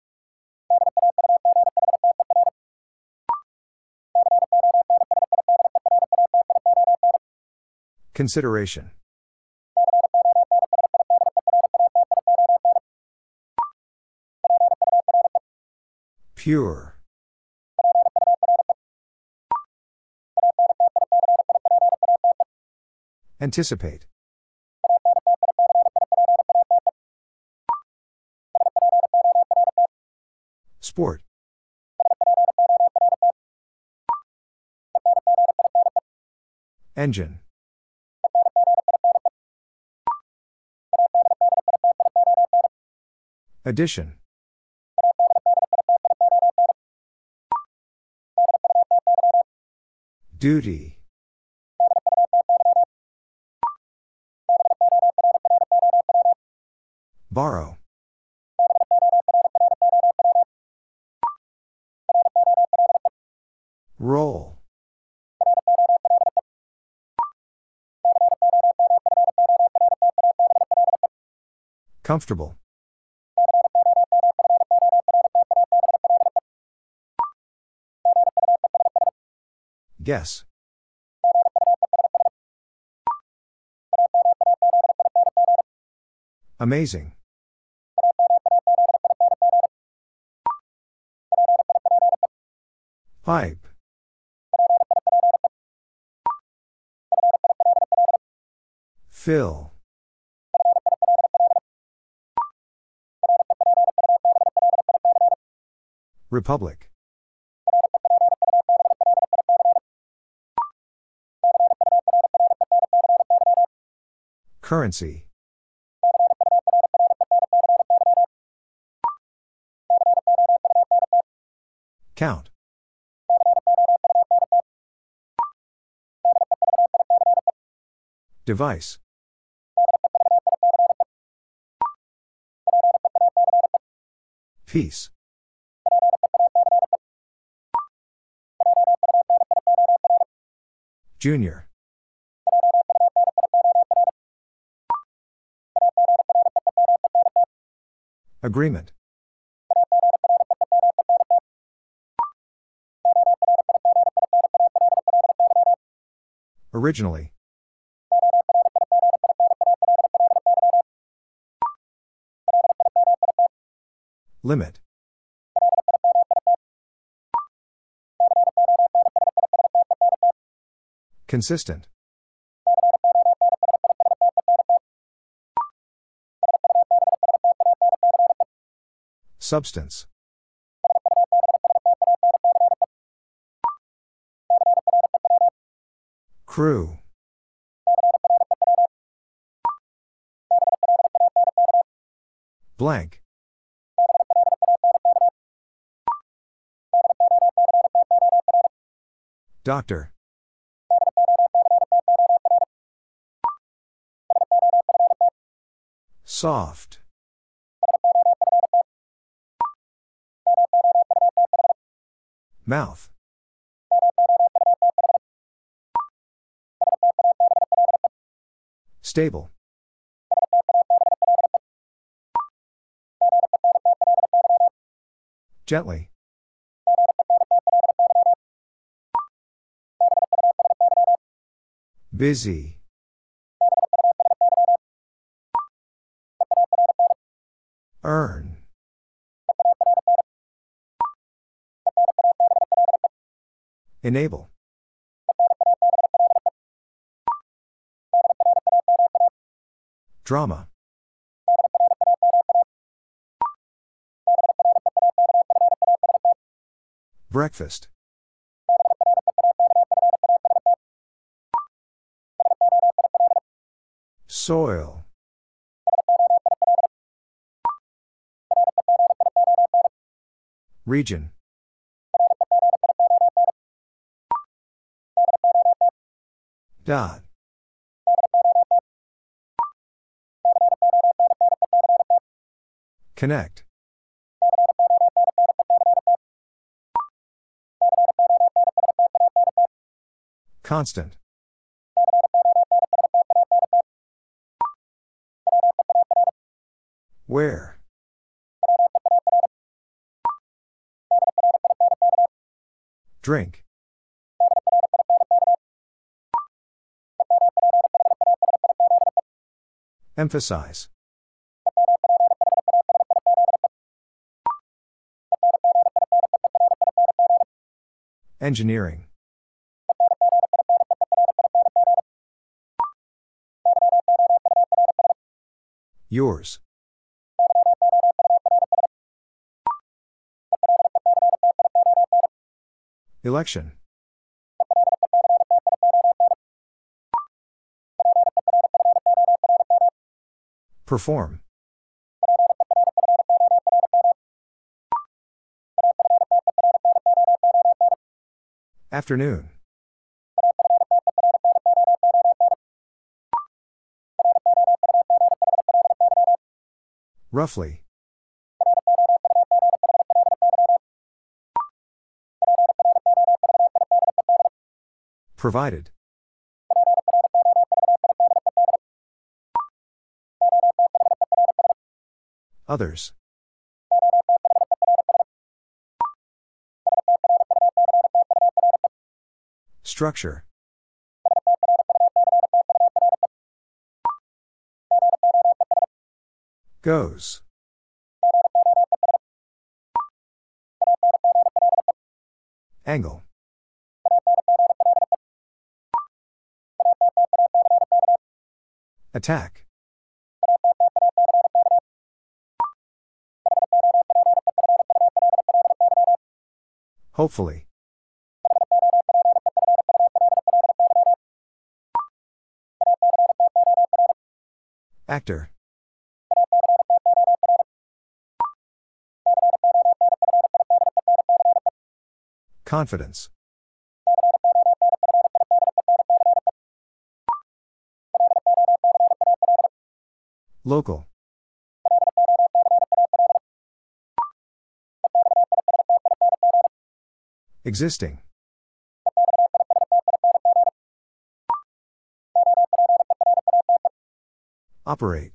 Consideration. Pure. Anticipate. Sport. Engine. Addition. Duty. Borrow. Roll. Comfortable. Guess. Amazing. Pipe. Fill. Republic. Currency. Count. Device. Piece. Junior. Agreement. Originally. Limit. Consistent. Substance. Crew. Blank. Doctor. Soft. Mouth. Stable. Gently. Busy. Earn. Enable. Drama. Breakfast. Soil. Region. Dot. Connect. Constant. Where? Drink. Emphasize. Engineering. Yours. Election. Perform. Afternoon. Roughly. Provided. Others. Structure. Goes. Angle. Attack. Hopefully. Actor. Confidence. Local. Existing. Operate.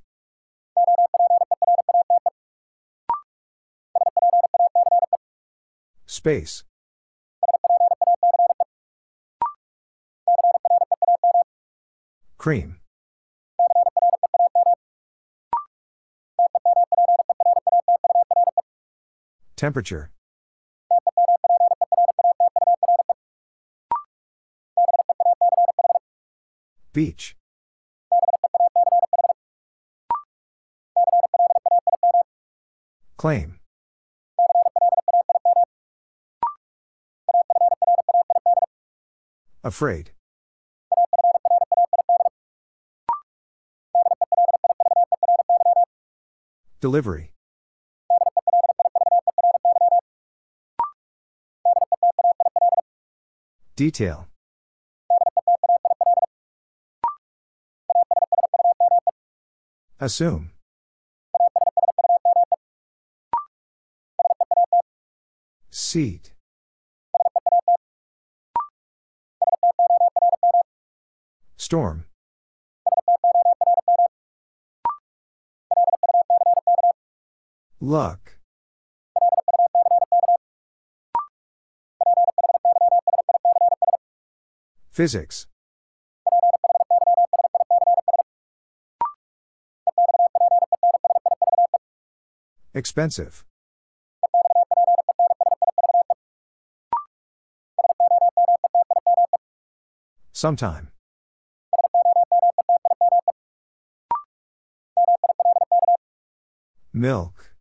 Space. Cream. Temperature. Beach. Claim. Afraid. Delivery. Detail. Assume. Seat. Storm. Luck. Physics. Expensive. Sometime. Milk.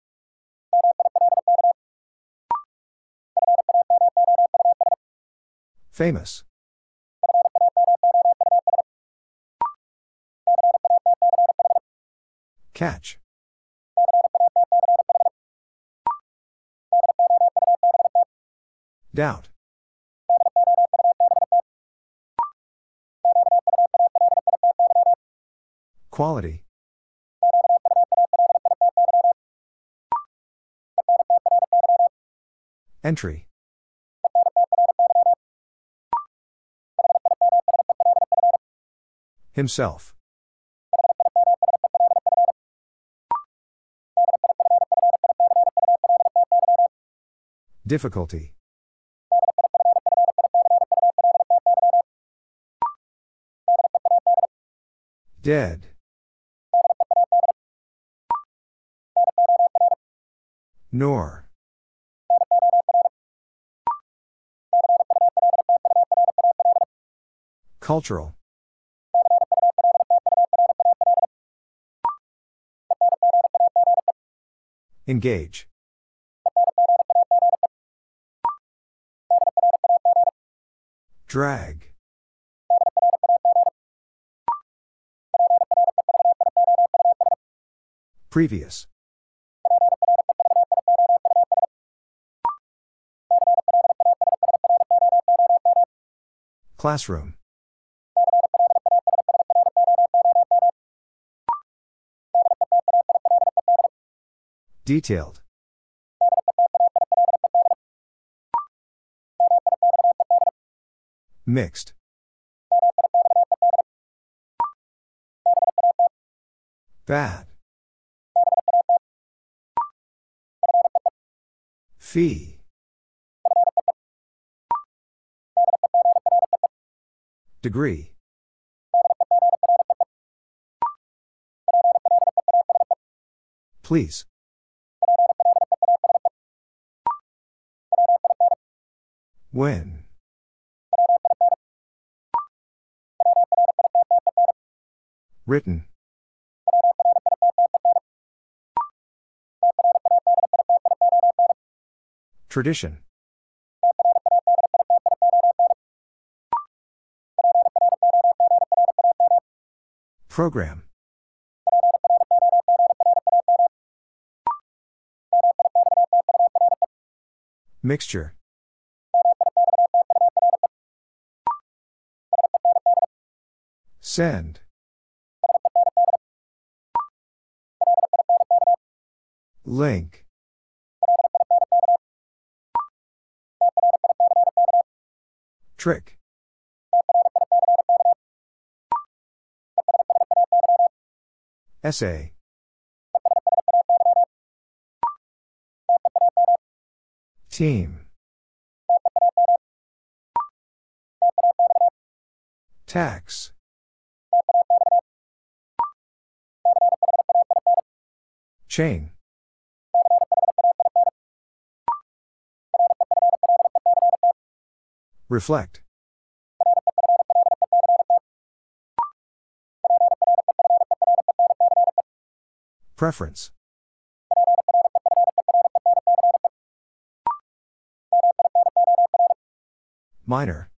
Famous. Catch. Doubt. Quality. Entry. Himself. Difficulty. Dead. Nor. Cultural. Engage. Drag. Previous. Classroom. Detailed. Mixed. Bad. Fee. Degree. Please. When? Written. Tradition. Program. Mixture. Send. Link. Trick. Essay. Team. Tax. Chain. Reflect. Preference. Minor.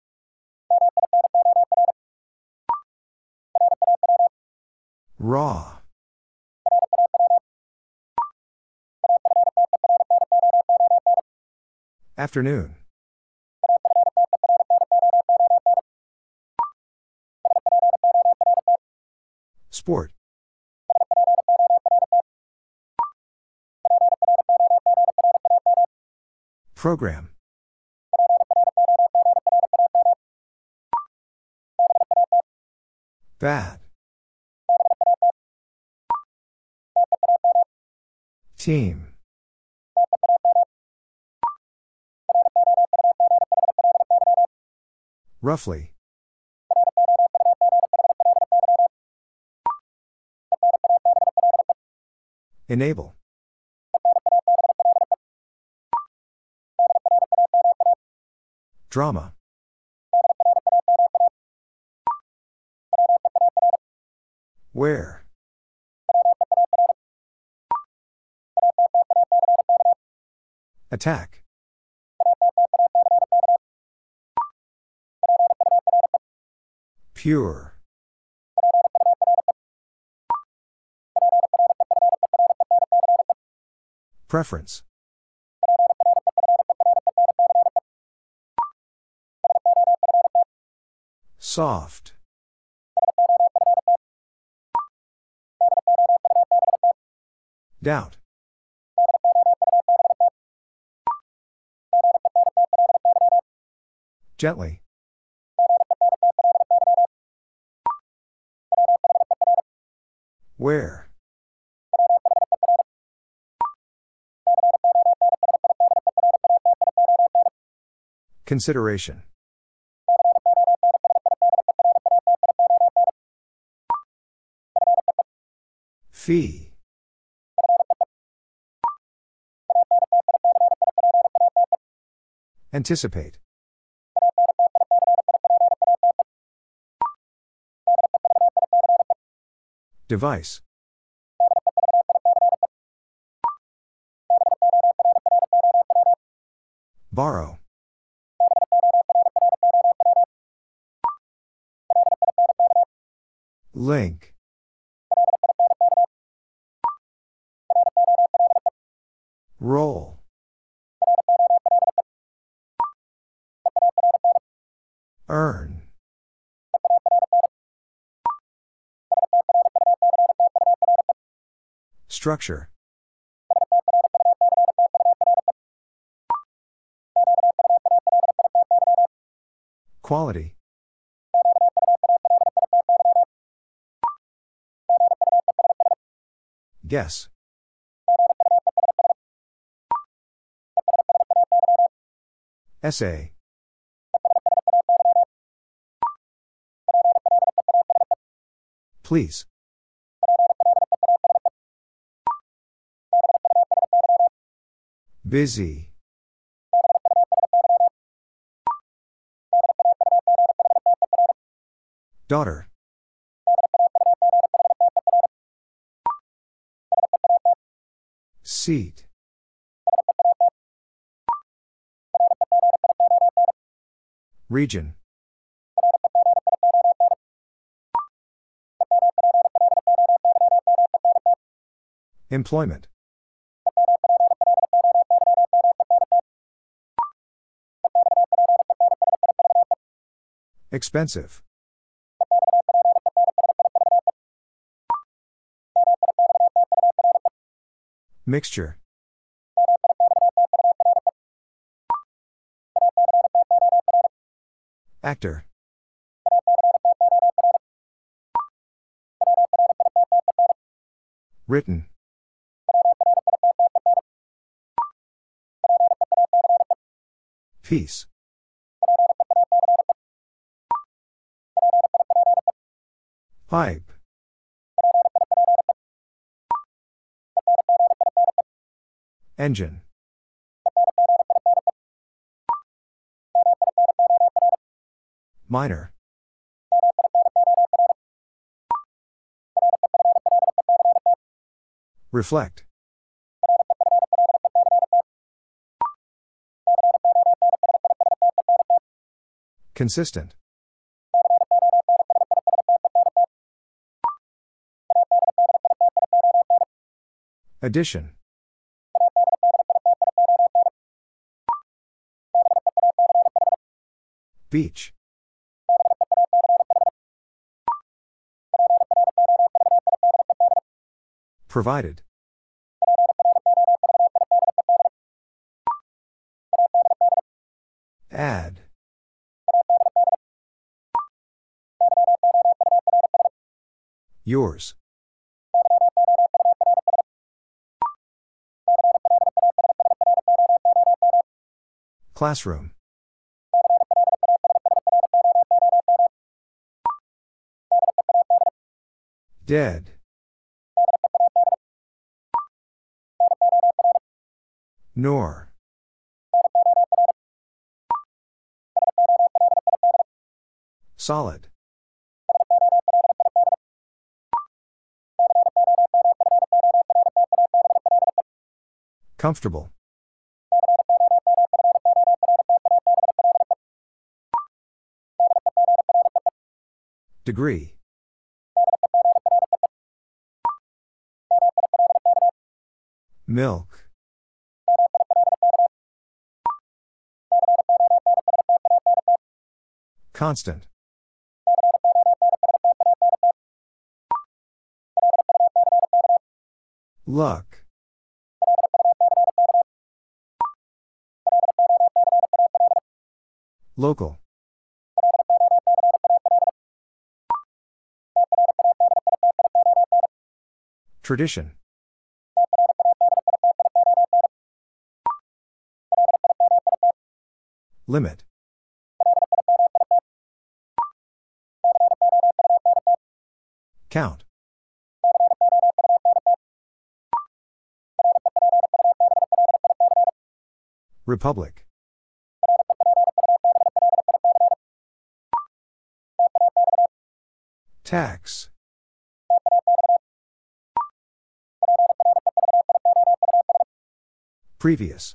Raw. Afternoon. Sport. Program. Bad. Team. Roughly. Enable. Drama. Where? Attack. Pure. Preference. Soft. Doubt. Gently. Where? Consideration. Fee. Anticipate. Device. Borrow. Link. Roll. Earn. Structure. Quality. Guess. Essay. Please. Busy. Daughter. Seat. Region. Employment. Expensive. Mixture. Actor. Written. Peace. Pipe. Engine. Minor. Reflect. Consistent. Addition. Beach. Provided. Add. Yours. Classroom. Dead. Nor. Solid. Comfortable. Degree. Milk. Constant. Luck. Local. Tradition. Limit. Count. Republic. Tax. Previous.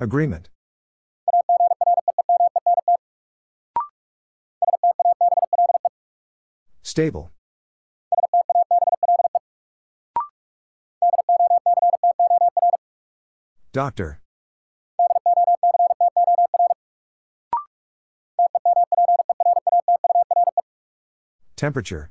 Agreement. Stable. Doctor. Temperature.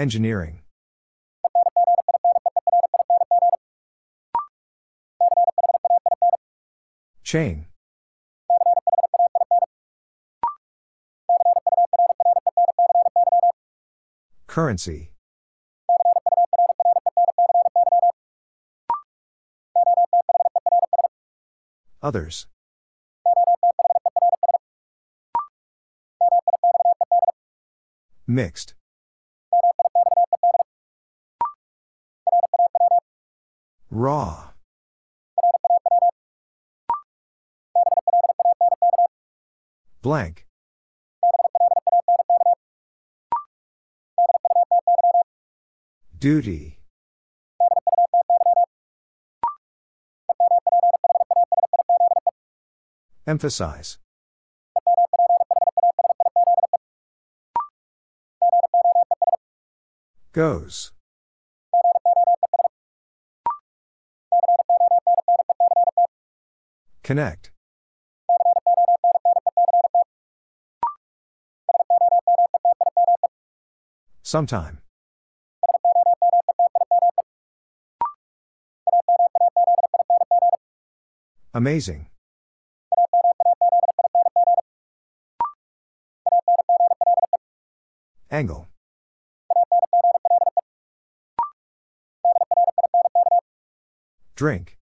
Engineering. Chain. Currency. Others. Mixed. Raw. Blank. Duty. Emphasize. Goes. Connect. Sometime. Amazing. Angle. Drink.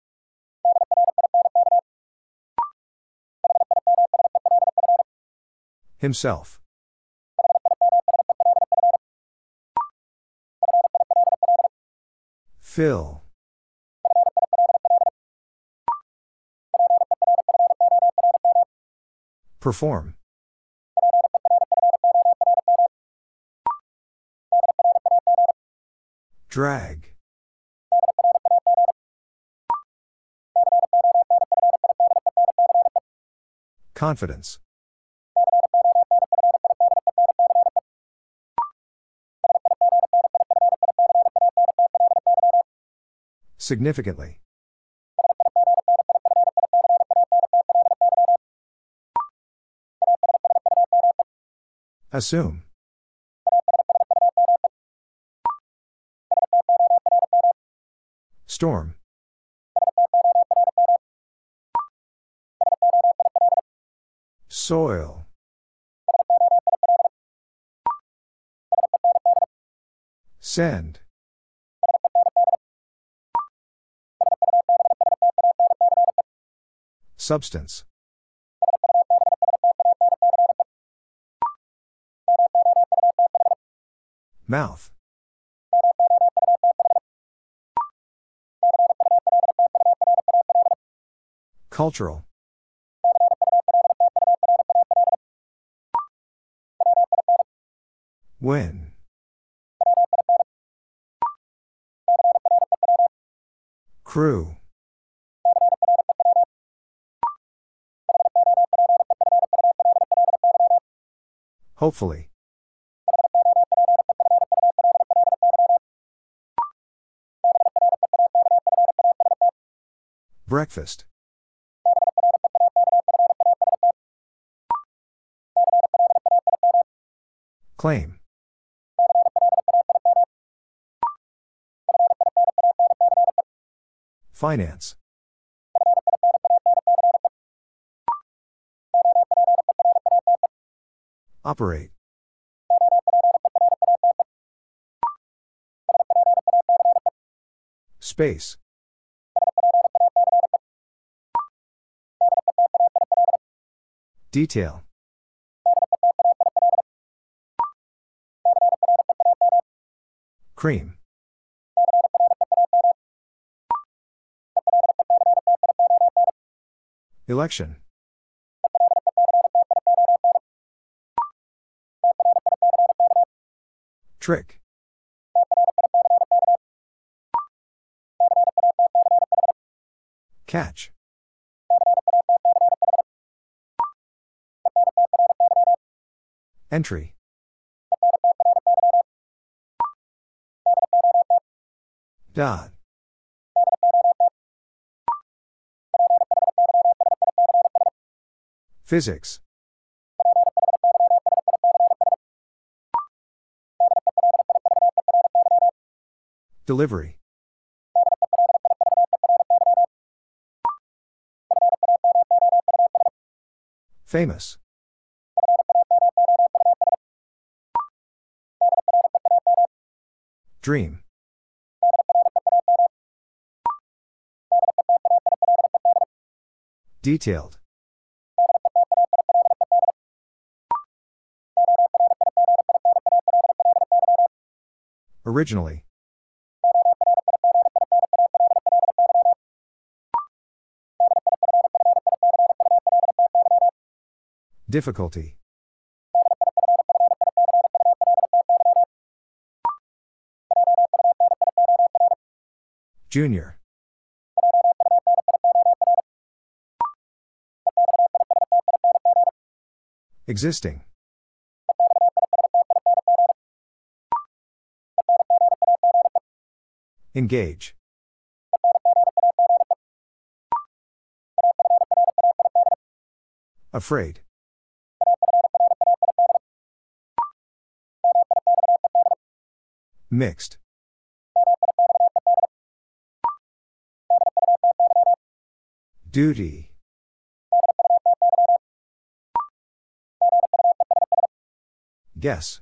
Himself. Fill. Perform. Drag. Confidence. Significantly. Assume. Storm. Soil. Send. Substance. Mouth. Cultural. When. Crew. Hopefully. Breakfast. Claim. Finance. Operate. Space. Detail. Cream. Election. Trick. Catch. Entry. Dot. Physics. Delivery. Famous. Dream. Detailed. Originally. Difficulty. Junior. Existing. Engage. Afraid. Mixed. Duty. Guess.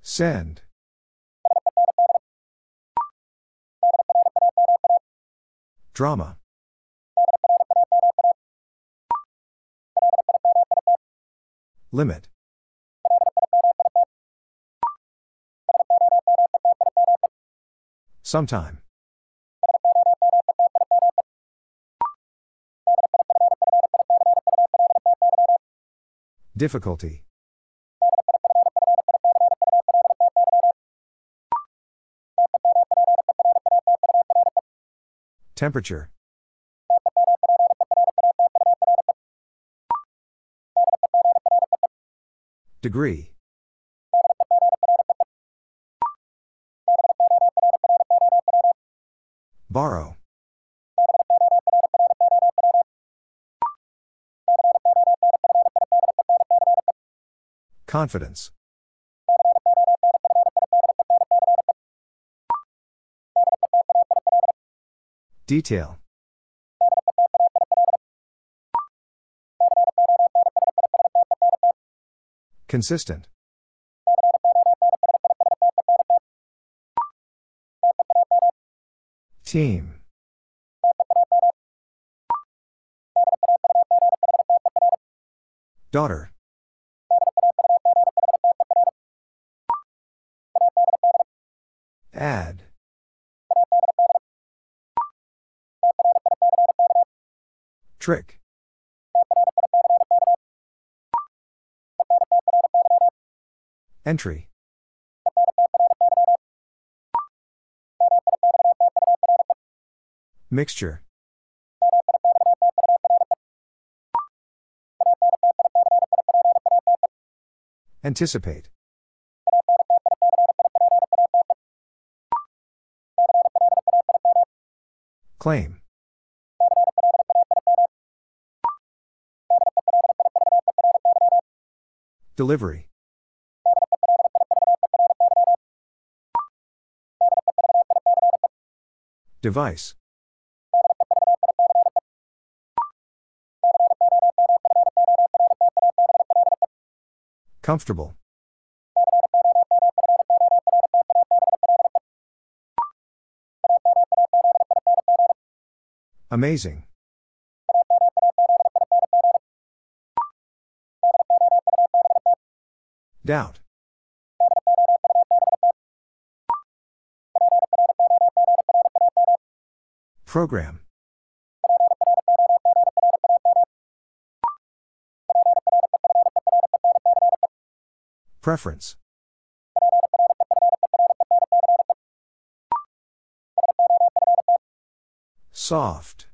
Send. Drama. Limit. Sometime. Difficulty. Temperature. Degree. Borrow. Confidence. Detail. Consistent. Team. Daughter. Add. Trick. Entry. Mixture. Anticipate. Claim. Delivery. Device. Comfortable. Amazing. Doubt. Program. Preference. Soft.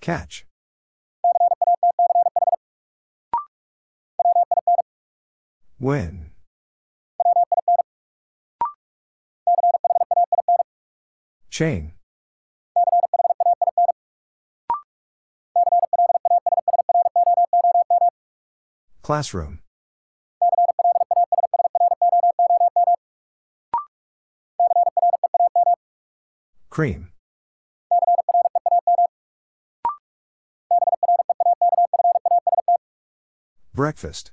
Catch. When. Chain. Classroom. Cream. Breakfast.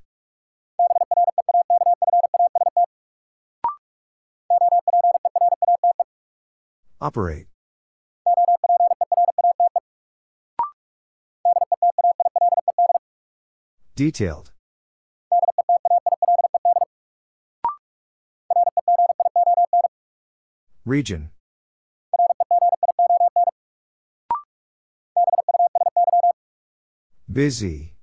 Operate. Detailed. Region. Busy.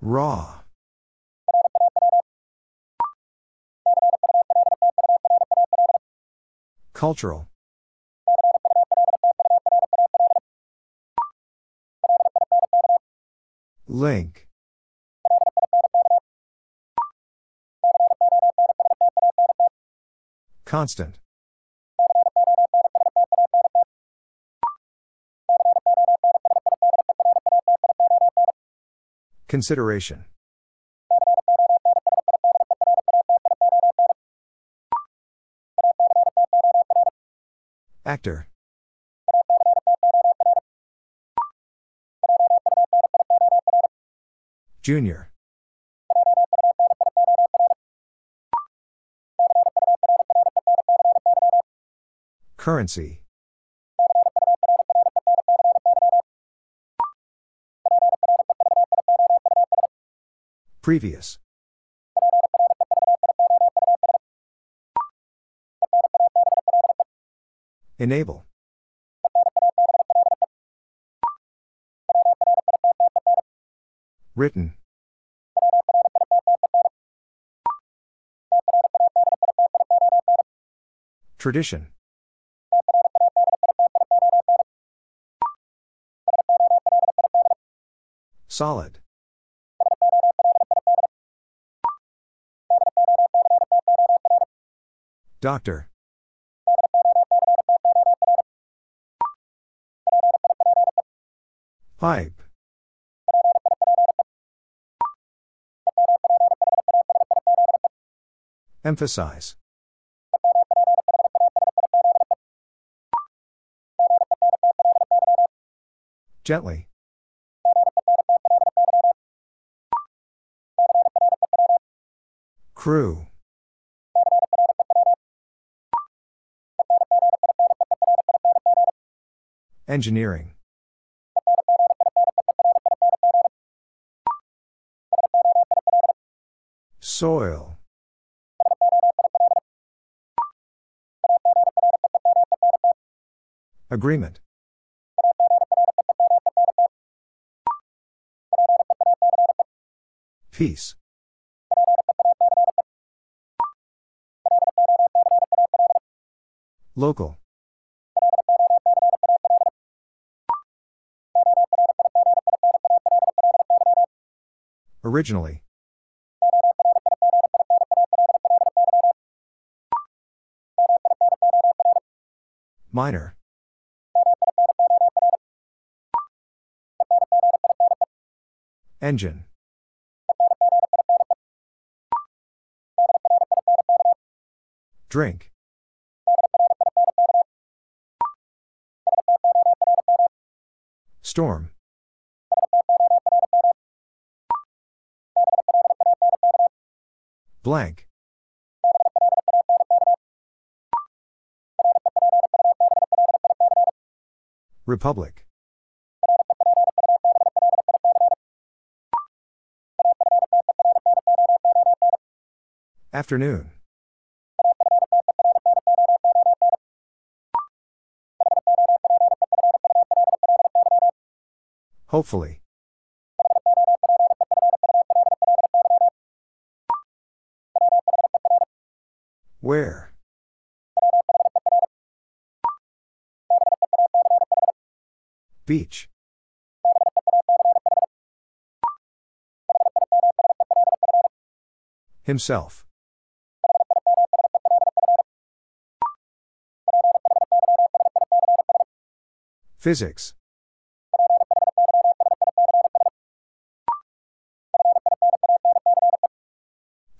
Raw. Cultural. Link. Constant. Consideration. Actor. Junior. Currency. Previous. Enable. Written. Tradition. Solid. Doctor. Pipe. Emphasize. Gently. Crew. Engineering. Soil. Agreement. Peace. Local. Originally. Minor. Engine. Drink. Storm. Blank. Republic. Afternoon. Hopefully. Where? Beach. Himself. Physics.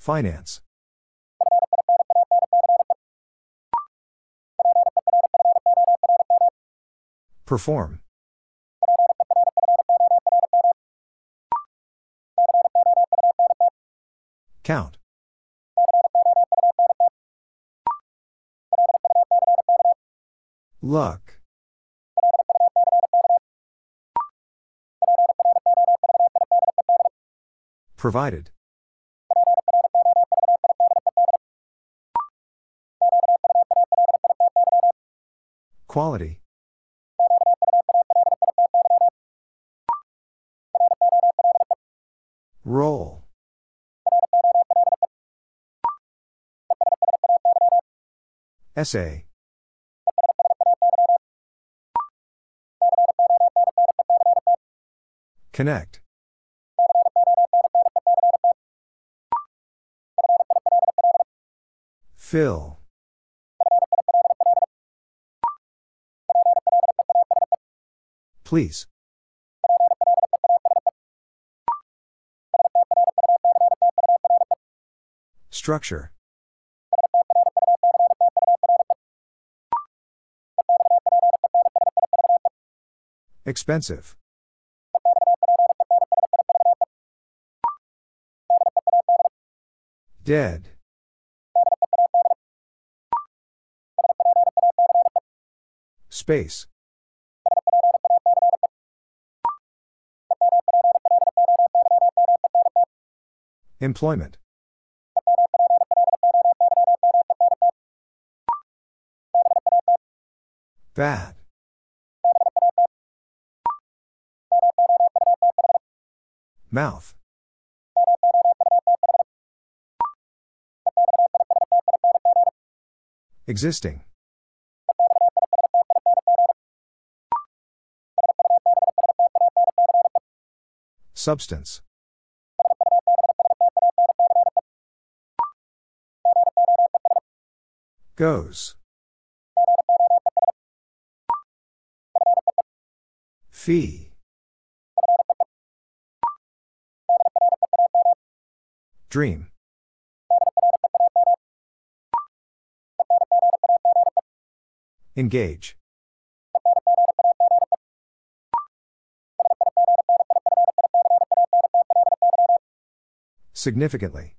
Finance. Perform. Count. Luck. Provided. Quality. Roll. Essay. Connect. Fill. Please. Structure. Expensive. Dead. Space. Employment. Bad. Mouth. Existing. Substance. Goes. Fee. Dream. Engage. Significantly.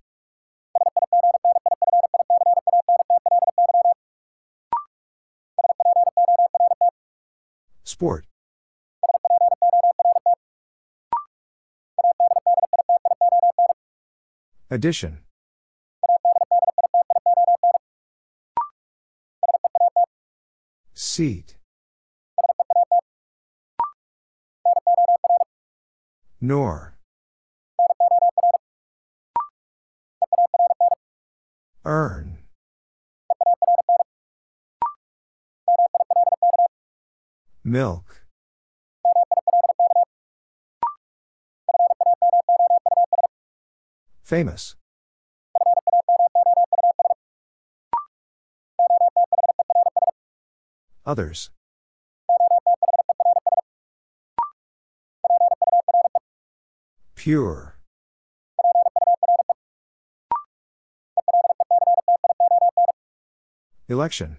Addition. Seat. Nor. Earn. Milk. Famous. Others. Pure. Election.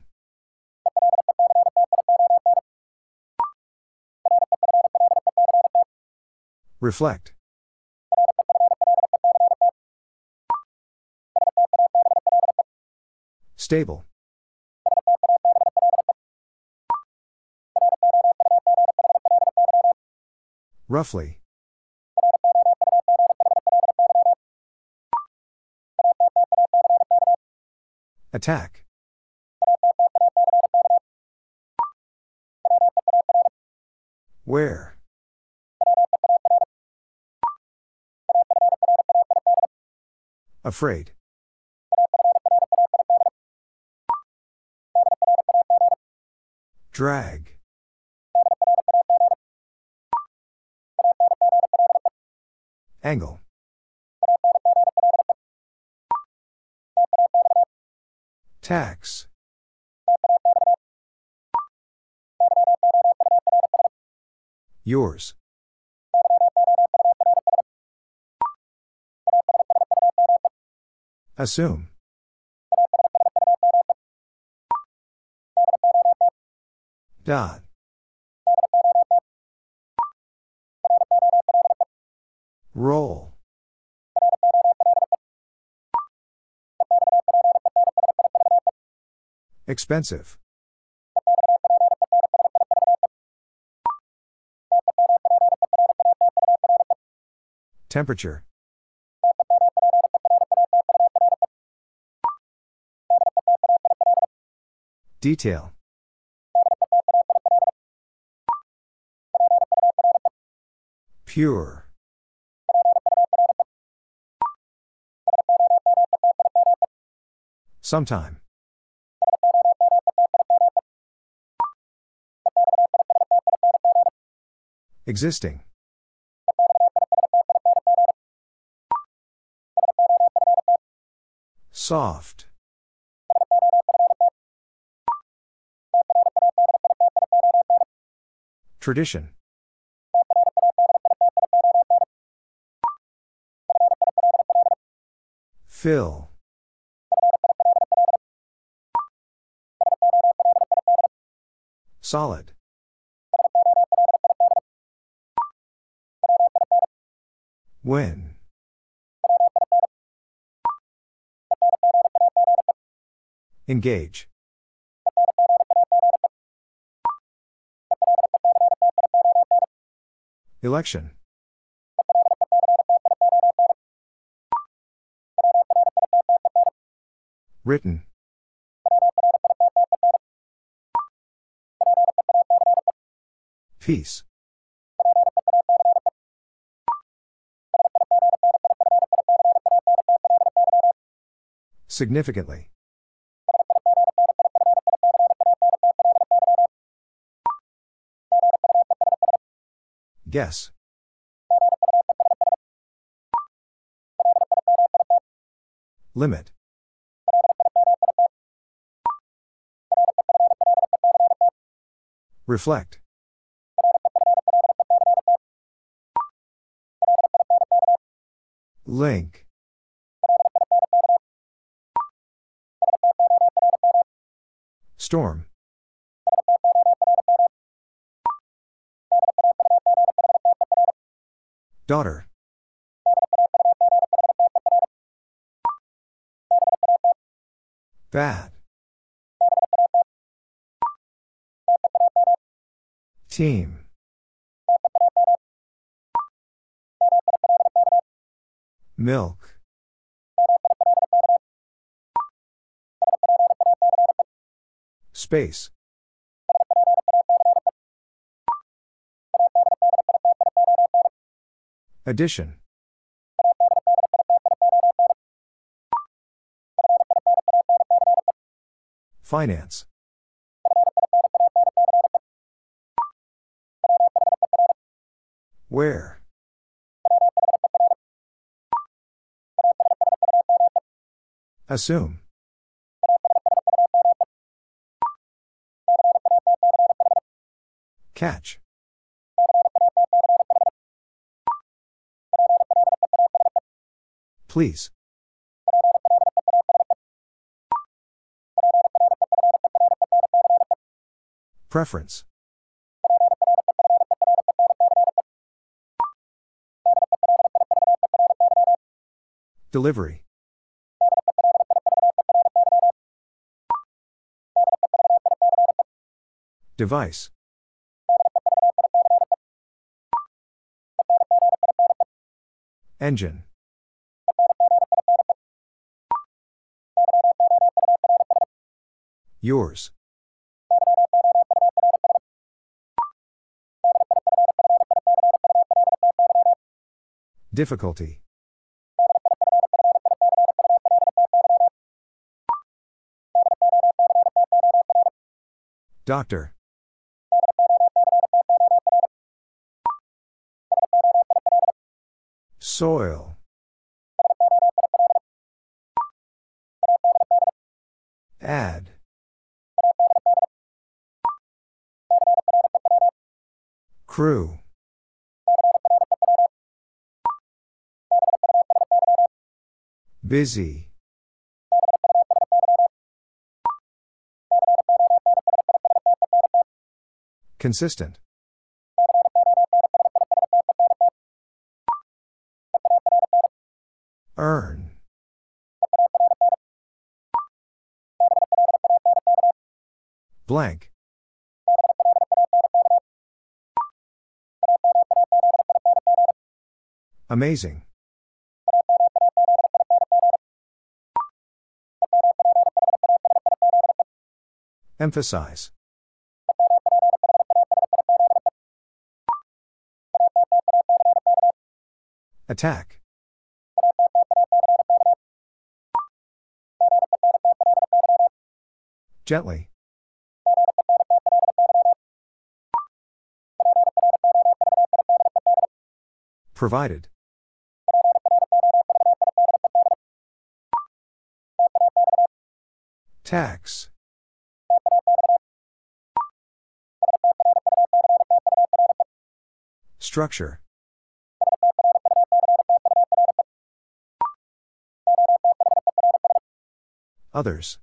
Reflect. Stable. Roughly. Attack. Where? Afraid. Drag. Angle. Tax. Yours. Assume. Dot. Roll. Expensive. Temperature. Detail. Pure. Sometime. Existing. Soft. Tradition. Fill. Solid. When. Engage. Election. Written. Peace. Significantly. Guess. Limit. Reflect. Link. Storm. Daughter. Bad. Team. Milk. Space. Addition. Finance. Where? Assume. Catch. Please. Preference. Delivery. Device. Engine. Yours. Difficulty. Doctor. Soil. Add. Crew. Busy. Consistent. Earn. Blank. Amazing. Emphasize. Attack. Gently. Provided. Tax. Structure. Others.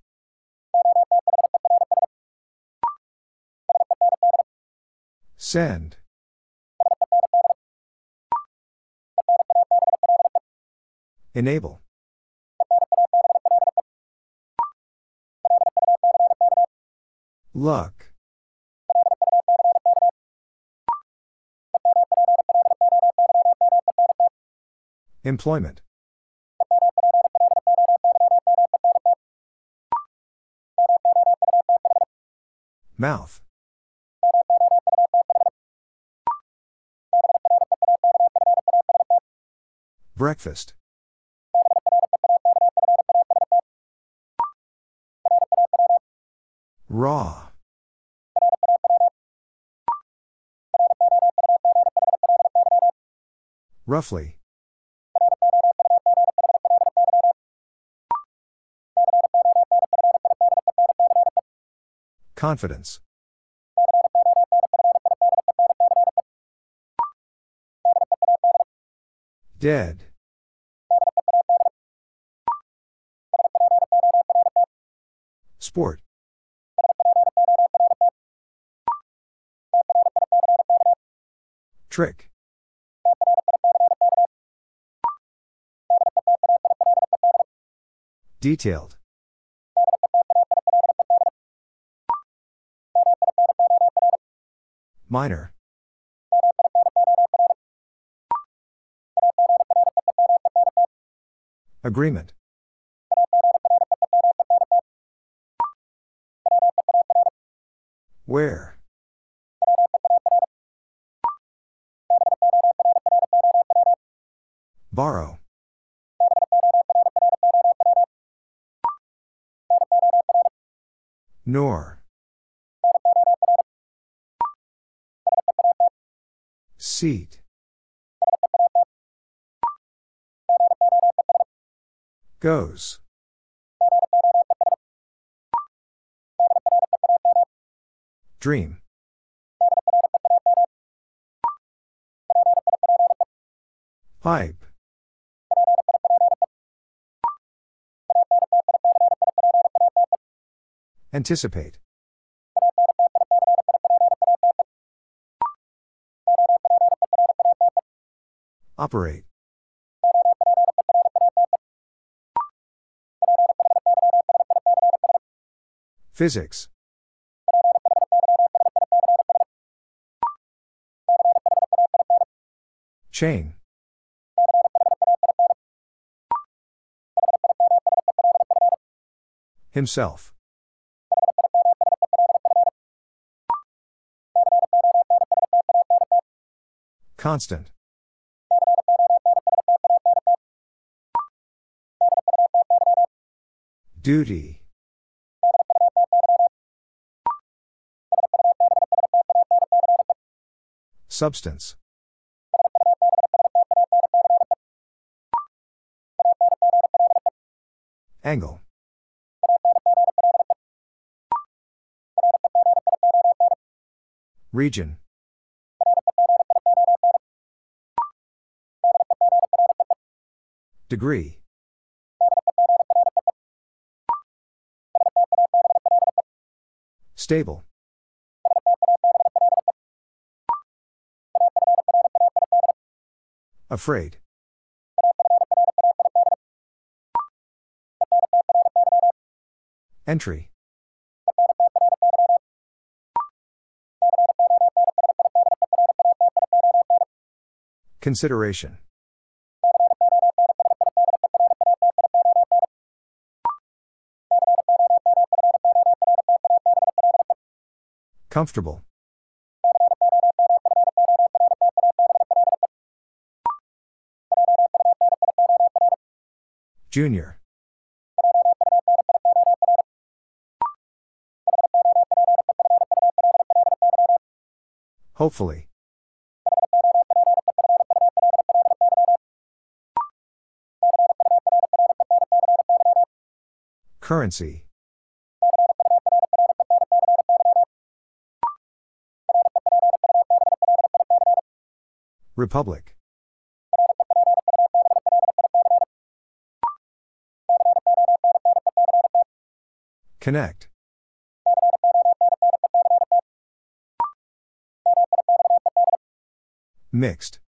Send. Enable. Luck. Employment. Mouth. Breakfast. Raw. Roughly. Confidence. Dead. Sport. Trick. Detailed. Minor. Agreement. Where? Pipe. Anticipate. Operate. Physics. Chain. Himself. Constant. Duty. Substance. Angle. Region. Degree. Stable. Afraid. Entry. Consideration. Comfortable. Junior. Hopefully. Currency. Republic. Connect. Mixed.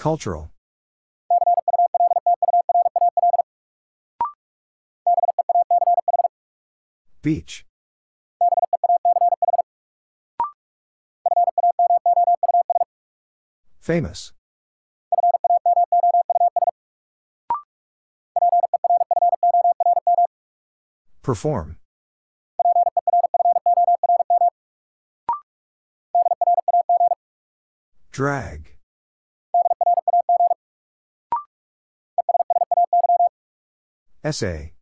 Cultural. Beach. Famous. Perform. Drag. Essay.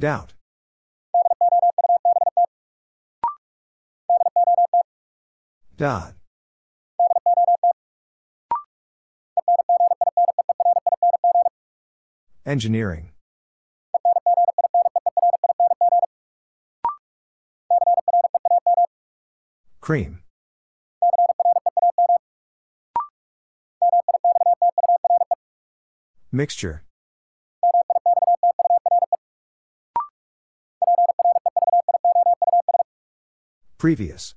Doubt. Dot. Engineering. Cream. Mixture. Previous.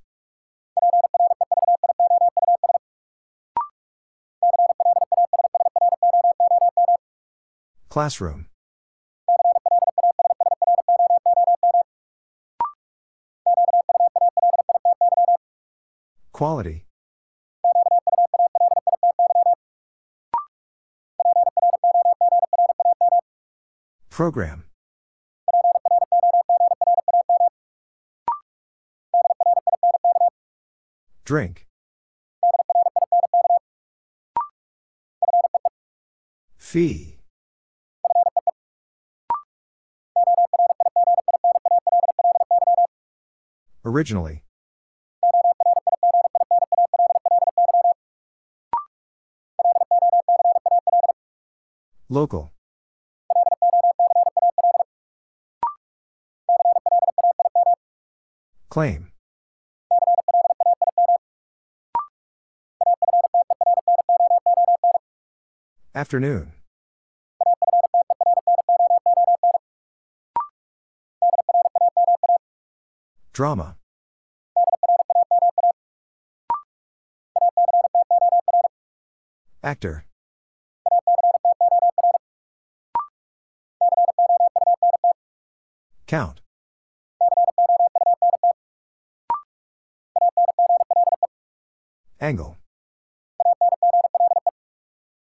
Classroom. Quality. Program. Drink. Fee. Originally. Local. Claim. Afternoon. Drama. Actor. Count. Angle.